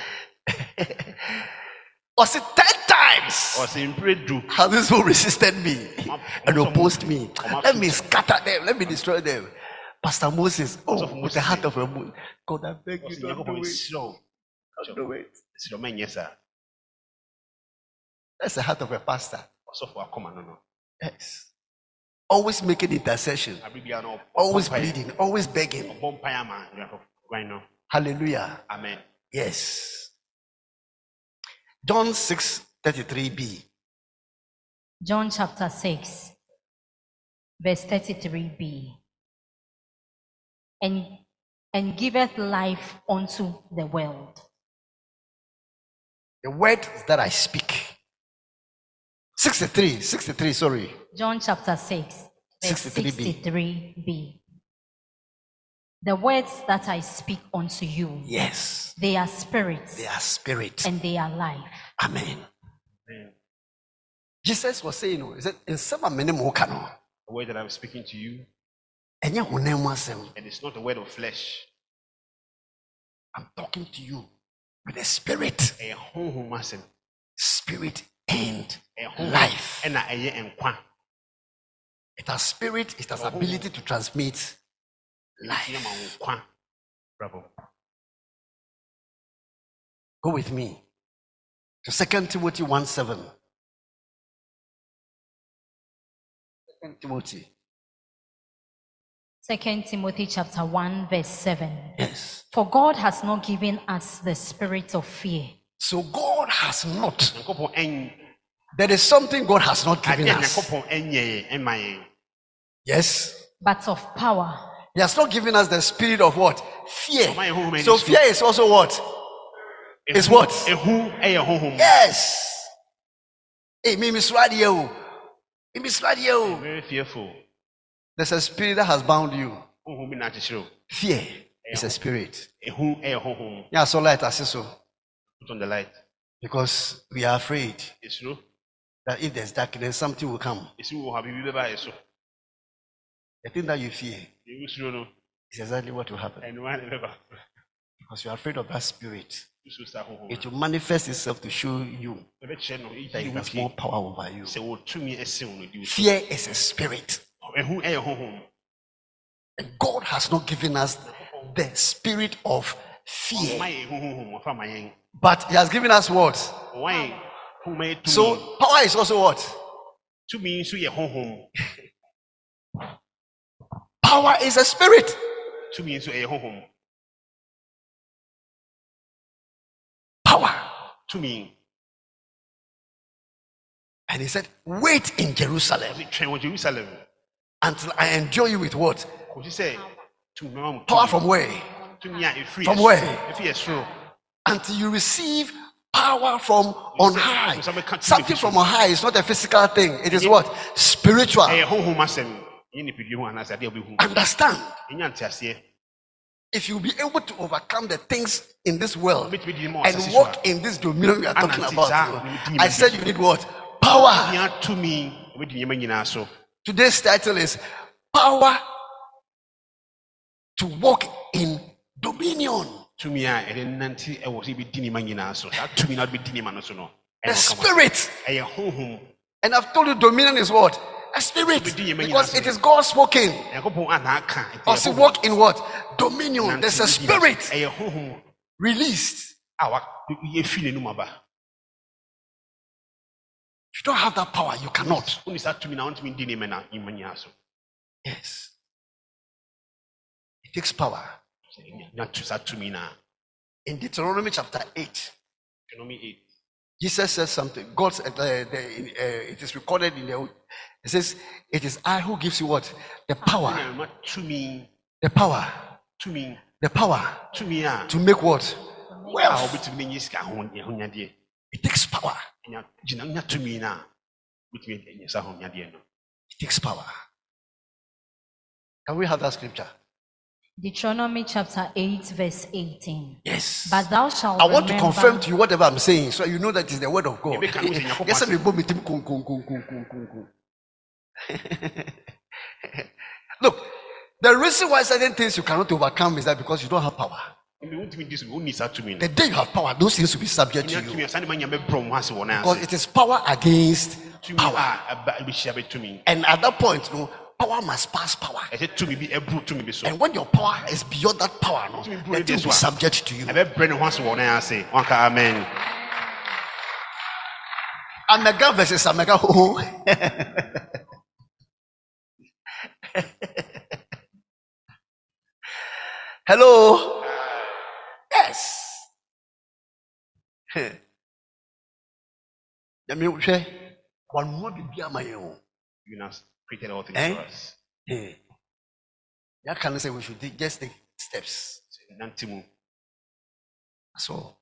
Was it ten times? mpire du How this one resisted me and opposed me. Let me scatter them. Let me destroy them. Pastor Moses, oh, with the heart of a moon. God, I beg you, don't do it. Nhyirɛw Don't do it. nhyirɛw mɛnyɛ saa That's the heart of a pastor. ɔsɔfo akɔma no no Yes. Always making intercession. abere biara no ɔbɔ Always pleading. Always begging. ɔbɔ mpaeɛ ama nyankopɔn no Hallelujah. amen Yes. John 6 33b. John chapter 6, verse 33b. And, and giveth life unto the world. The words that I speak. 63. 63, sorry. John chapter 6, 63b. 63b. The words that I speak unto you, Yes. they are spirits They are spirit. and they are life. Amen. Amen. Jesus was saying, no, he said, in seven minutes more can the word that i'm speaking to you ɛnyɛ honam mu asɛm. it is not a word of flesh I'm talking to you with the spirit, ɛyɛ honhom asɛm spirit and life. ɛna ɛyɛ nkwa It has spirit, it has ability to transmit life. bravo Go with me to 2 Timothy 1 7. 2 Timothy. Second Timothy chapter 1, verse 7. Yes. For God has not given us the spirit of fear, So God has not. There is something God has not given us. nyankopɔn ɛnyɛ yɛn ɛma yɛn Yes. but of power He has not given us the spirit of what? Fear. Ọmọ yẹn honhom ẹni So so. fear is also what? It's what? ehu ɛyɛ honhom Yes. Hey, me Miss Radio. Me Miss Radio. very fearful There's a spirit that has bound you. honhom bi na akyekyere o Fear is a spirit. honhom Yeah, so light as so. put on the light Because we are afraid esuro that if there's darkness, something will come. esi wɔ hɔ a biribi bɛba yɛ so The thing that you fear is exactly what will happen. Because you are afraid of that spirit. esu saa honhom It will manifest itself to show you that it has more power over you. sɛ wɔtumi ɛsen wo no di wo so Fear is a spirit. Ehu ɛyɛ honhom And God has not given us the spirit of fear. yɛn ehu honhom ɔfa ma yɛn But He has given us what? ɔma yɛn honhom yɛ tumi So power is also what? tumi nso yɛ honhom Power is a spirit. tumi nso ɛyɛ honhom Power. And he said, Wait in Jerusalem until I enjoy you with what? tumi mɛma mo Power from where? tumi a efiri From where? Until you receive power from on high. Something from on high is not a physical thing, it is what? Spiritual. ɛyɛ honhom asɛm yɛ nipadua ho anaasɛ adeɛ a ɔbɛhu Understand? If you be able to overcome the things in this world wobɛtumi di ma and walk in this dominion we are talking about, saa, you know, nimdi I said you need what? Power. Nia tumi obɛdi nneɛma nyinaa so Today's title is Power to Walk in Dominion. tumi a ɛde nante ɛwɔ sɛ yɛbɛdi nneɛma nyinaa so saa tumi na wode bɛdi nneɛma no so no The. Spirit. And I've told you, dominion is what? A spirit. Because it is God spoken. nyankopɔn a naaka nti Or ɛyɛ see, walk in what? Dominion. There's a spirit released. You don't have that power, you cannot. wone saa tumi na wontumi di nneɛma na nneɛma nyinaa so Yes. It takes power. Sɛ ɛnya- nya tu saa tumi In Deuteronomy chapter 8, Deuteronomy 8. Jesus says something. God uh, the, uh, it is recorded in the. It says, It is I who gives you what? The power. To me, The power. to me, The power to me to make what? a Wealth. wobɛtumi nya sika ho ahonyadeɛ. It takes power. Nya- gyina tumi no a wobɛtumi anya saa ahonyadeɛ no. It takes power. Can we have that scripture? Deuteronomy chapter 8, verse 18. Yes. But thou shalt I want to confirm to you whatever I'm saying, so you know that it's the word of God. Ebe ka no sɛ Nyankopɔn Yes. Look, the reason why certain things you cannot overcome is that because you don't have power. Ebi wontumi di so wonni saa tumi no. The day you have power, those things will be subject to you. tumi a saa nneɛma nya bɛbrɛ wo ho ase wɔ no Because it is power against power. a ɛba ɛbɛhyia bɛtumi. And at that point, no, power must pass power. Ɛsɛ tumi bi ɛboro tumi bi so. And when your power is beyond that power, no, the thing will be subject to you. ɛbɛbrɛ ne ho ase wɔ Nyame hwɛ wɔnoa biribi ama yɛn o. You have created all things Eh? for us. Yɛaka no sɛ we should take- just take steps. Nante mu. That's all.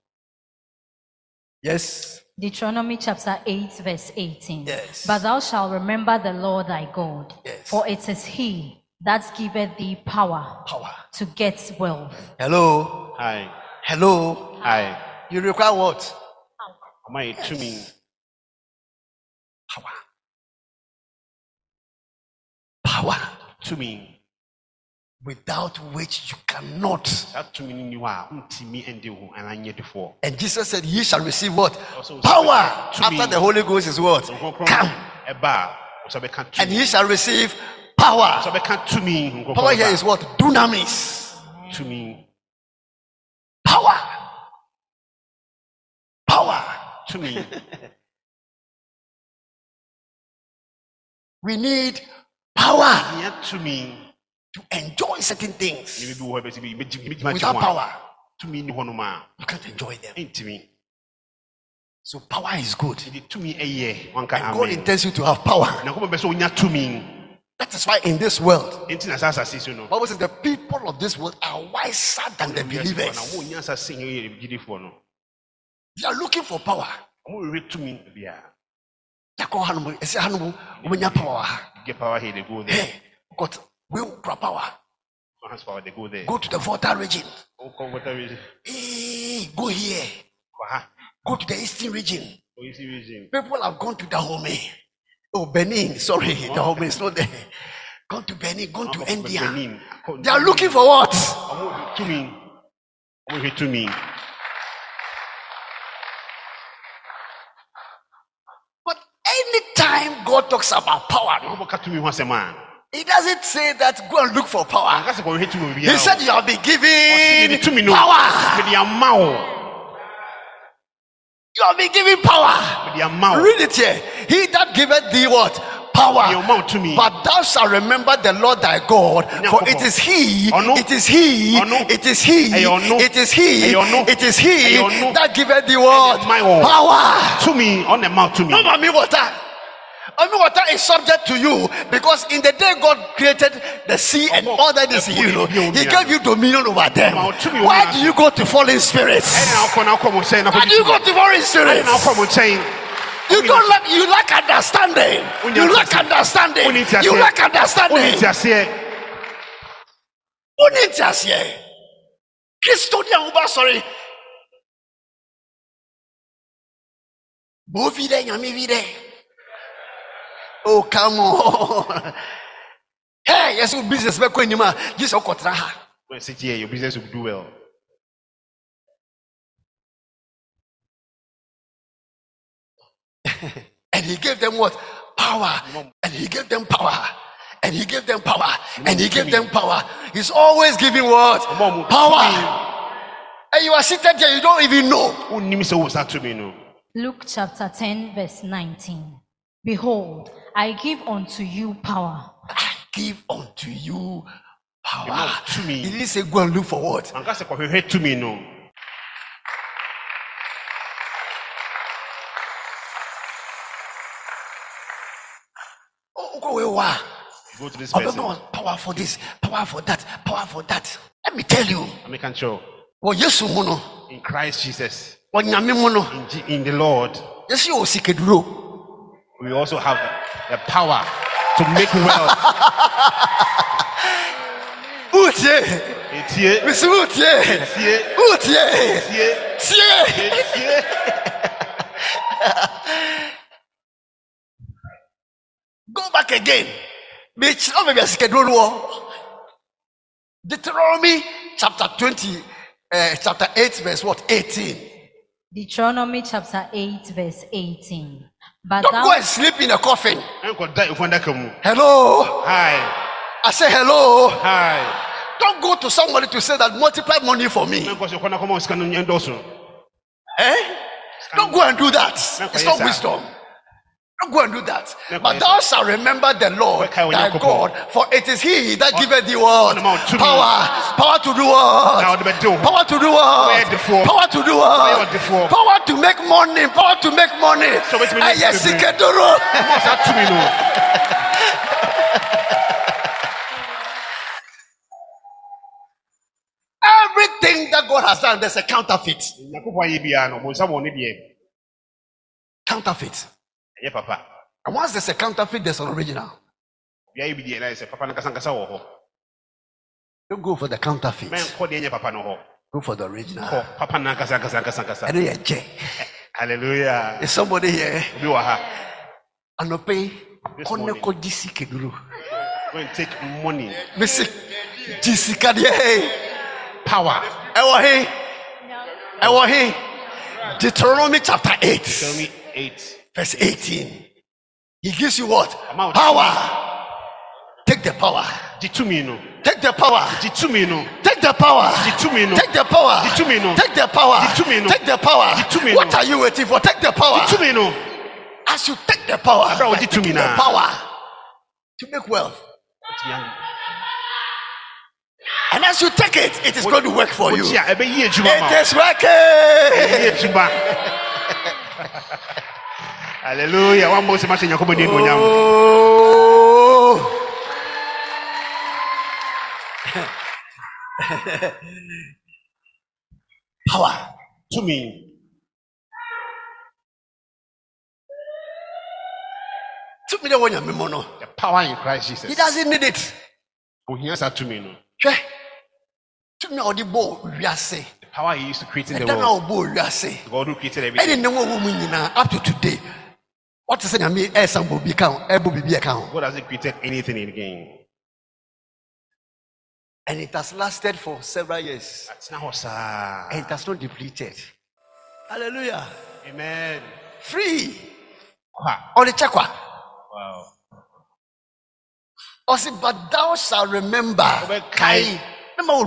Yes. Deuteronomy chapter 8, verse 18. Yes. But thou shalt remember the Lord thy God, Yes. for it is he that giveth thee power Power. to get wealth. Hello. Hi. Hello. Hi. You require what? Am I yɛ tumi. Power. Power. to me. Without which you cannot. That to no ni hɔ a wontumi ndi wo ho anaa nyɛ difoɔ. And Jesus said, Ye shall receive what? Also, Power. to me- After the Holy Ghost is what? Come. And ye shall receive power. Ɔsɛ bɛka tumi. Nkronkron Power here is what? Dunamis. To Power. Power. Tumi. We need power Nya tumi. to enjoy certain things. bi bi wɔ hɔ bɛsi bi bɛgye bɛgyina gye Without power, hɔnom a you can't enjoy them. So power is good. Nti tumi ɛyɛ wanka And God intends you to have power. Nyankopɔn bɛ sɛ wonya tumi. That is why in this world, Enti na saa asase so no. Bible says the people of this world are wiser than the believers. wɔn nya asase yɛ gyidifoɔ no. They are looking for power. Wɔn rehwɛ tumi bia. Yakɔ hanom, ɛsɛ hanom, wɔbɛnya power wɔ ha. Get power here, they go there. Hey, we will grab power. Has power, they go there. Go to the Volta region. Go come whatever is Hey, go here. ha. Go to the eastern region. Oh, go easy region. People have gone to Dahomey. Oh, Benin. Sorry, Dahomey is not there. Gone to Benin, gone to India. Benin. They are looking for what? Ọmọ tumi. Ọmọ hwɛ tumi. But anytime God talks about power, no, Ọmọ ka tumi ho asɛm a. He doesn't say that go and look for power. Anka sɛ kɔ hwɛ tumi He said you have been given power. Mede ama wo. You have been given power. Mede ama wo. Read it here. He that giveth thee what? Power. Mede ɔma wo tumi. But thou shalt remember the Lord thy God, for it is He, it is He, it is He, it is He, it is He that giveth thee what? Ɛyɛ my word. Power. Tumi. Ɔna ma wo tumi. No, mommy water. Mommy water is subject to you because in the day God created the sea and all that is ɛpo you He gave you dominion over them. Ọmọ, tumi wɔ Why do you go to fallen spirits? Ɛna akɔ na akɔ mo nkyɛn na Why do you go to Ɛna spirits? Akɔ mo nkyɛn. You don't lack, you lack understanding. Woni You lack ase. understanding. Woni ti You aseɛ. lack Woni understanding. ti aseɛ. Woni ti aseɛ. Kristo ni àwọn bá sọ̀rọ̀. Mo vi dẹ, nyàmé vi dẹ. Oh come on. Hey, yẹ sọ business bẹ kọ ẹni mu a, Jísọ̀ kọ̀ tẹ̀ra ha. When sit here, your business will do well. And he gave them what? Power. And he gave them power. And he gave them power. And he gave them power. He's always giving what? Power. And you are seated there, you don't even know. Wonnim sɛ wo saa tumi no. Luke chapter 10, verse 19. Behold, I give unto you power I give unto you power. Amen. To me. He didn't say go and look for what? Anka sɛ kɔhwehwɛ tumi no. Go away, why? Go to this Oh, person. power for this, power for that, power for that. Let me tell you. I make sure. Oh, yes. In Christ Jesus, in, G- in the Lord, Yes, you sikeduro. we also have the, power to make wealth. Utie. Etie, Missy Utie. etie, Utie. etie, Tie. Etie. Go back again. Bitch, oh, maybe I sikeduro. Deuteronomy chapter 20, uh, chapter 8, verse what? 18. Deuteronomy chapter 8, verse 18. But Don't thou, go and sleep in a coffin. Nkɔda efɔndaka mu. Hello. Hi, I say hello. hi. Don't go to somebody to say that multiply money for me. Nkɔ so kɔna kɔma sika no nyɛ dɔso. Eh? Don't go and do that. It's not wisdom. Don't go and do that. But thou shalt remember the Lord thy God, for it is He that giveth thee what? Power. Power to do what? ɔde bɛdi wo. Power to do what? Where the four? Power to do what? Power to make money. Power to make money. So which means Ayɛ it's bebree. sikeduro. Ɛmɔ saa tumi no. Everything that God has done, there's a counterfeit. Nyankopɔn ayɛ biara no, ɔbɔnsam wɔ ne deɛ. Counterfeit. Ɛyɛ papa. And once there's a counterfeit, there's an original. Biara bi deɛ na yɛ sɛ papa no kasankasa wɔ hɔ. Don't go for the counterfeit. Mɛnkɔ deɛ nyɛ papa no hɔ. Go for the original. Kɔ papa no ankasa ankasa ankasa ankasa. And then you Hallelujah. Is somebody here? Obi wɔ ha. Anope, This kone morning. ko jisi keduru. Go and take money, Missy, jisi kadie. power. Ewo he. Ewo he. Deuteronomy chapter 8, Tell me eight. Verse 18. He gives you what? Power. Take the power. Di tumi no. Take the power. Di tumi no. Take the power. Di tumi no. Take the power. Di tumi no. Take the power. Di tumi no. Take the power. What are you waiting for? Take the power. Di tumi no. As you take the power, Abra, by di tumi taking the power to make wealth. And as you take it, it is going to work for you. Wokyi a ɛbɛyi adwuma ma It is working. Sɛ mahyɛ Nyankopɔn din animuonyam. Oh. Power. Tumi. To me, the one you remember, no. The power in Christ Jesus. He doesn't need it. Ohia saa tumi no. Hwɛ. To me, ɔde bɔ wiase. The power he used to create in the world. ɔbɔ wiase. God who created ɛne everything. ne wo wɔ mu nyinaa up to today wɔte sɛ nyame ɛsan bɔ bi ka ho ɛbɔ biribi ɛka ho God hasn't created anything in again. and it has lasted for several years. Atena hɔ saa. and it has not depleted. Hallelujah. Amen. free. Kwa. ɔde kyɛ kwa Wow. ɔse but thou shall remember mema wo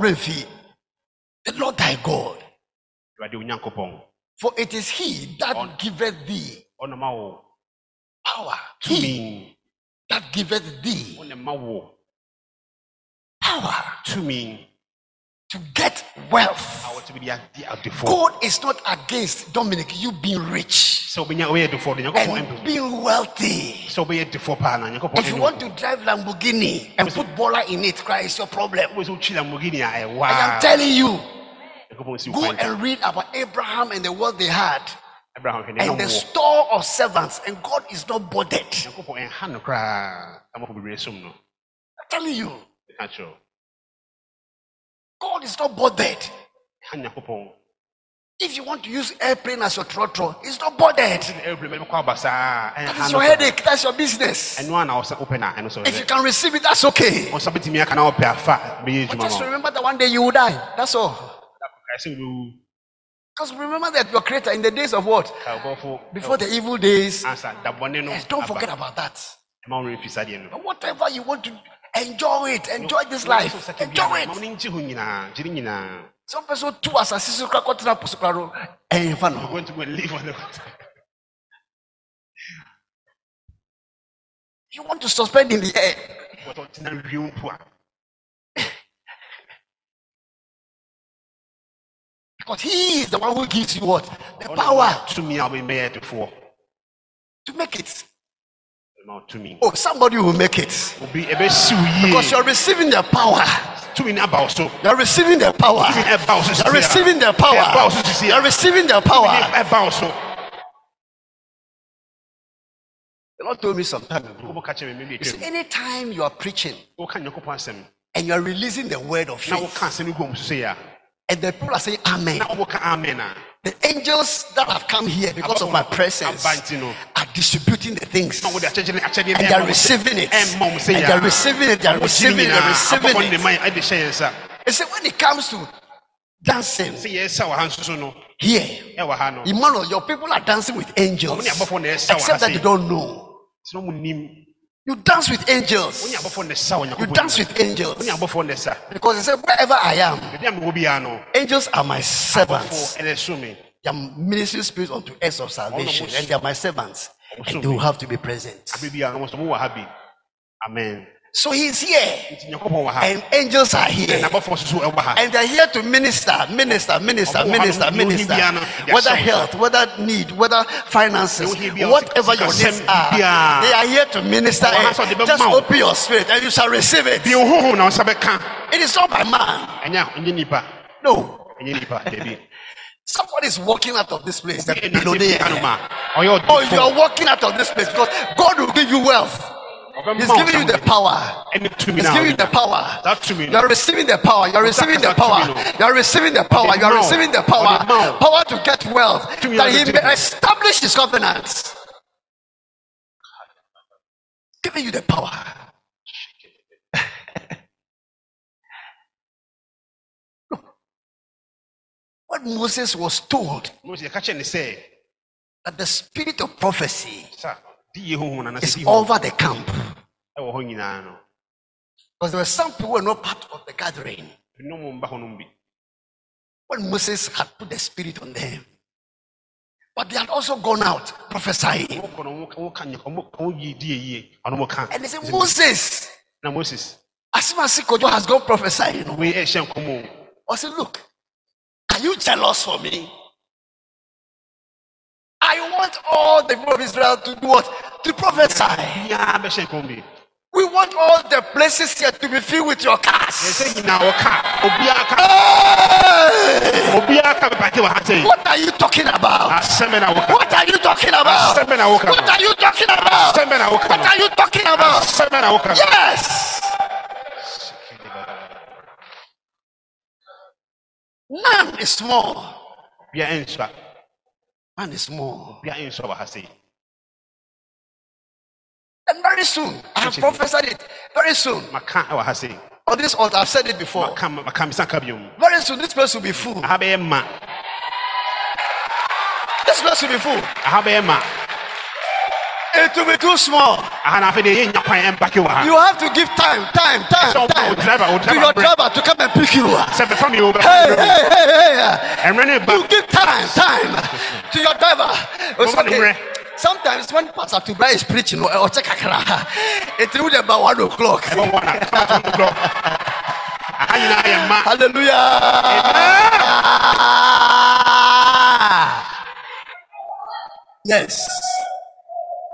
the lord thy god for it is he that giveth thee Ɔna ma wo power he that giveth thee power to me. to get wealth. A wɔte bi de adi adefo. god is not against dominic you being rich Sɛ wobɛnya woyɛ defo de Nyankopɔn and being wealthy. Sɛ wobɛyɛ defo paa na Nyankopɔn If you want to drive Lamborghini and put baller in it, cry is your problem. Wotwi Lamborghini I am telling you, Nyankopɔn si wo go and read about Abraham and the wealth they had. Abraham hwɛ ne and the store of servants, and God is not bothered. I'm Nyankopɔn ɛnha no koraa. Amafo bebree som no. telling you. God is not bothered. If you want to use airplane as your trotro, it's not bothered. Ɛbrɛ mɛ bɛkɔ aba saa. That Ɛnha is no your headache. That's your business. ɛno a na ɔsɛ wopɛ na ɛno sɛ If you can receive it, that's okay. ɔsɛ bɛtumi aka na wɔpɛ afa bɛyɛ But just remember that one day you will die. That's all. Kae sɛ wobɛwu. Because remember that your creator in the days of what? Before the evil days. ansa da bɔne no Yes, don't forget about that. ɛma wo remfi saa deɛ no But whatever you want to enjoy it, enjoy this life, enjoy it. wo ne nkye ho nyinaa gyere nyinaa Some person two asase so kra kɔtena po so kra no ɛmfa You're going to go and live on the You want to suspend in the air. Wɔtɔ tena wiem po a Because he is the one who gives you what? The power tumi a wobɛmɛyɛ defoɔ to for to make it. no tumi Oh, somebody will make it. ɛbɛsi wo yie Because you're receiving the power. tumi no aba wo so You're receiving the power. tumi ɛba wo You're receiving the power. wo so sisi You're receiving the power. ɛba wo so The Lord told me some time ago. wobɔ ka kyerɛ me He mmɛbi said, atwam anytime you are preaching woka nyankopɔn asɛm and you are releasing the word of faith, woka asɛm no gu ɔm so sei a and the people are saying amen, amen the angels that have come here because of my presence aba nti no are distributing the things. na wode akyɛkyɛ akyɛdeɛ And they are ɛma wo sɛ- receiving it. ɛmma wo sɛ And they are receiving it. They are receiving it. They are receiving it. man ɛde hyɛ yɛn nsa He said, when it comes to dancing sɛ yɛsa wɔ ha nso so no here, Emmanuel, your people are dancing with angels. Ɔmo ne abɔfoɔ na ɛsa wɔ ha Except that you don't know. Sɛ ɔmo nim You dance with angels. abɔfoɔ na ɛsa wɔ You dance with angels. ne abɔfoɔ na ɛsa Because he said, wherever I am, baabi a mewɔ biara no angels are my servants. They are ministering spirits unto us of salvation. And they are my servants. And they will have to be present. abere biara no mo so mowɔ ha bi amen So he's here. nti nyankopɔn wɔ ha And angels are here. ɛna abɔfoɔ nso so ɛwɔ ha And they're here to minister, minister, minister, minister, minister. ní bíá no, yà Whether health, whether need, whether finances, Yóò ní bíá, whatever your needs are, they are here to minister. Ọmọ And sọ de bẹ Just open your spirit and you shall receive it. bia ohoho na wo nsa bɛka It is not by man. ɛnyɛ ɛnyɛ nipa No. ɛnyɛ nipa dabi Somebody is walking out of this place. The ɛna sɛ billionaire. fika no ma ɔyɛ Oh, you are walking out of this place because God will give you wealth. He's giving you the power. He's giving you the power. That tumi You no are receiving the power. You are receiving the power. You are receiving the power. You are receiving the power. Power to get wealth. That he may establish his covenants. Giving you the power. What Moses was told mose yɛka kyerɛ ne sɛ that the spirit of prophecy sa di yie hoho na is nasɛ di ho over the camp. ɛwɔ hɔ nyinaa no Because there were some people who were not part of the gathering nom mba hɔ nom bi when Moses had put the spirit on them. But they had also gone out prophesying. wokɔ no woka nyɛ ɔmo yi die yie ɔno mo ka And they said, Moses, na moses Asimasi Kojo has gone prophesying. wei ɛhyɛ nkɔmmɔ o I said, Look, are you jealous for me? I want all the people of Israel to do what? To prophesy. biara bɛhyɛ nkɔmmɔ bi We want all the places here to be filled with your cars. ɛsɛ nyinaa wɔka obiara ka Hey! obiara ka bɛpake wɔ ha sɛ What are you talking about? asɛm bɛ na woka What are you talking about? asɛm bɛ na woka What are you talking about? asɛm bɛ na woka What are you talking about? asɛm bɛ na woka Yes. Man is small. Man is small. biara nsua wɔ ha sɛ And very soon, I have prophesied it. Very soon, maka wɔ ha sɛ on this altar, I've said it before. maka maka misa ka biom Very soon, this place will be full. This place will be full. Aha bɛyɛ ma It will be too small. aha na afei deɛ yɛnya kwan ɛmpake wɔ ha You have to give time, time, time, time to your driver to come and pick you. sɛ bɛfa mi o Hey, hey, hey, hey. ɛmmerɛ ne ba You give time, time to your driver. It's okay. Sometimes when Pastor Atubra is preaching, or check akra, it will be about one o'clock. ɛbɛ wɔ na kama to no aha nyinaa yɛ ma Hallelujah. Yes.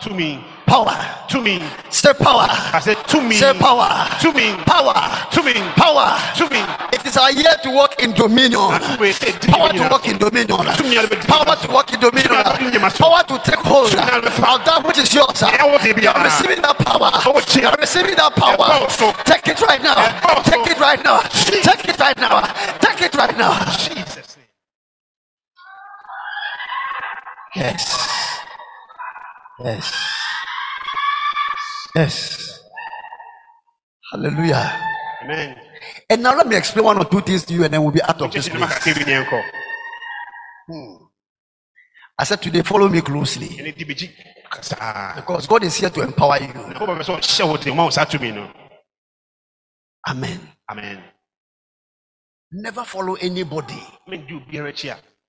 power tumi power. Tumi say power. Asɛ tumi say power. Tumi power. Tumi power. Tumi it is our year to walk in dominion. Wei sɛ di power to walk in dominion. Tumi na bɛdi power to walk in dominion. Tumi na bɛdi nyinaa so. power to take hold. Tumi na bɛfa. of that which is yours. Ɛwɔ de you are biara receiving that power. Are receiving that power. Take it right now. Take it right now. Take it right now. Take it right now. Jesus yes yes. Yes. Hallelujah. Amen. And now let me explain one or two things to you and then we'll be out of this place. Makaka bi ne nkɔ I said today, follow me closely. Ɛne di bɛgyi kasaa because God is here to empower you. ɛkɔ bɛbɛ sɛ ɔhyɛ wo de ma wo saa tumi no Amen. amen. Never follow anybody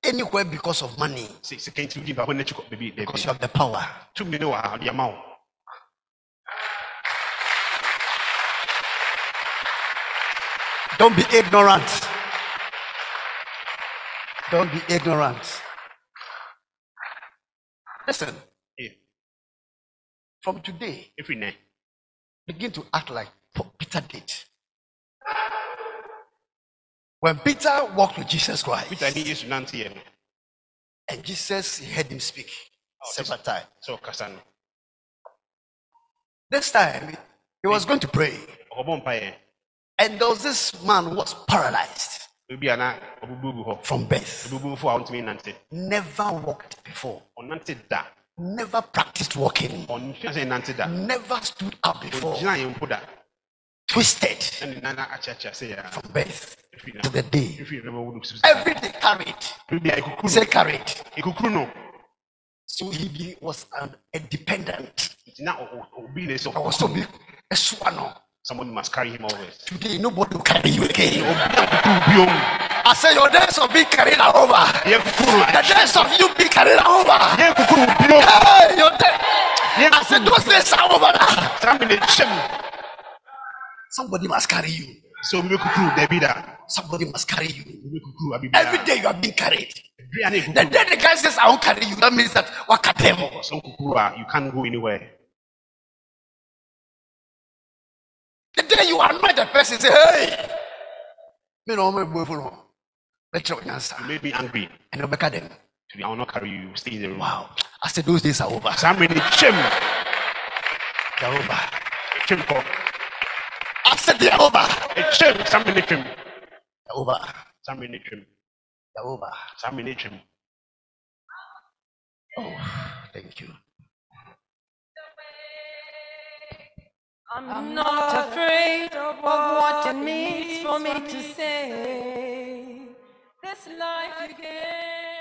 mendi obiara akyi a anywhere because of money sɛ sika nti wodi baako n'akyi kɔ baabi because you have the power. tumi ne wɔ ha ɔde ama wo Don't be ignorant. Don't be ignorant. Listen, from today, ɛfiri nɛ begin to act like Peter did. When Peter walked with Jesus Christ, peter and Jesus heard him speak oh, several times. sɛ ɔkasa no This time, he was going to pray, and there was this man who was paralyzed ebi a na ɔbubu gu hɔ from birth, ɔbubu fo a ɔntumi nante. Never walked before, never practiced walking, ɔnhwɛ sɛ nante da. Never stood up before, twisted na ne nana akyeakyea sɛ yɛ from birth to the day. ɛfiri na bɛwo Every day carried, ebi a ekukuru say carried. So he be, was an, a dependent. nti na ɔ- ɔ- obi na ɛsɛ I was so big. a swallow. somebody must carry him always Today, nobody will carry you again. I say your days of being carried are over. The days of you being carried are over. Hey, your day. yɛ I said those days are over now. Somebody must carry you. sɛ omi kukuru dabi da Somebody must carry you. omi kukuru abi Every day you are being carried. The day the guy says, I won't carry you, that means that what can them? some kukuru a you can't go anywhere The day you annoy the person, say, hey, me no me boyfriend. Let's try you answer. made me angry And you make them. today I will not carry you stay in the room Wow. I said those days are over. na kyɛm They're over. kɔ I said they're over. kyɛm saa mi na twɛm They're over. saa mi na twɛm They're over. saa mi na twɛm Oh, thank you. I'm not afraid of what it means for me to say. This life again.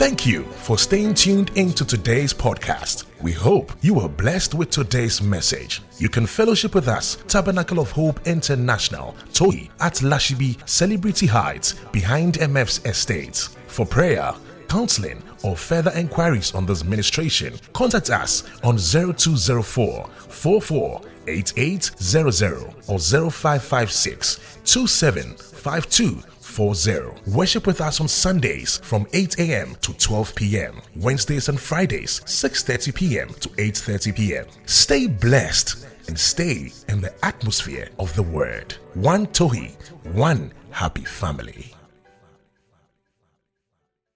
Thank you for staying tuned into today's podcast. We hope you were blessed with today's message. You can fellowship with us, Tabernacle of Hope International, Toy at Lashibi Celebrity Heights, behind MF's estate. For prayer, counseling, or further inquiries on this ministration, contact us on 0204 448800 or 0556 275240. Worship with us on Sundays from 8 a.m. to 12 p.m. Wednesdays and Fridays 6:30 p.m. to 8:30 p.m. Stay blessed and stay in the atmosphere of the word. One Tohi, one happy family.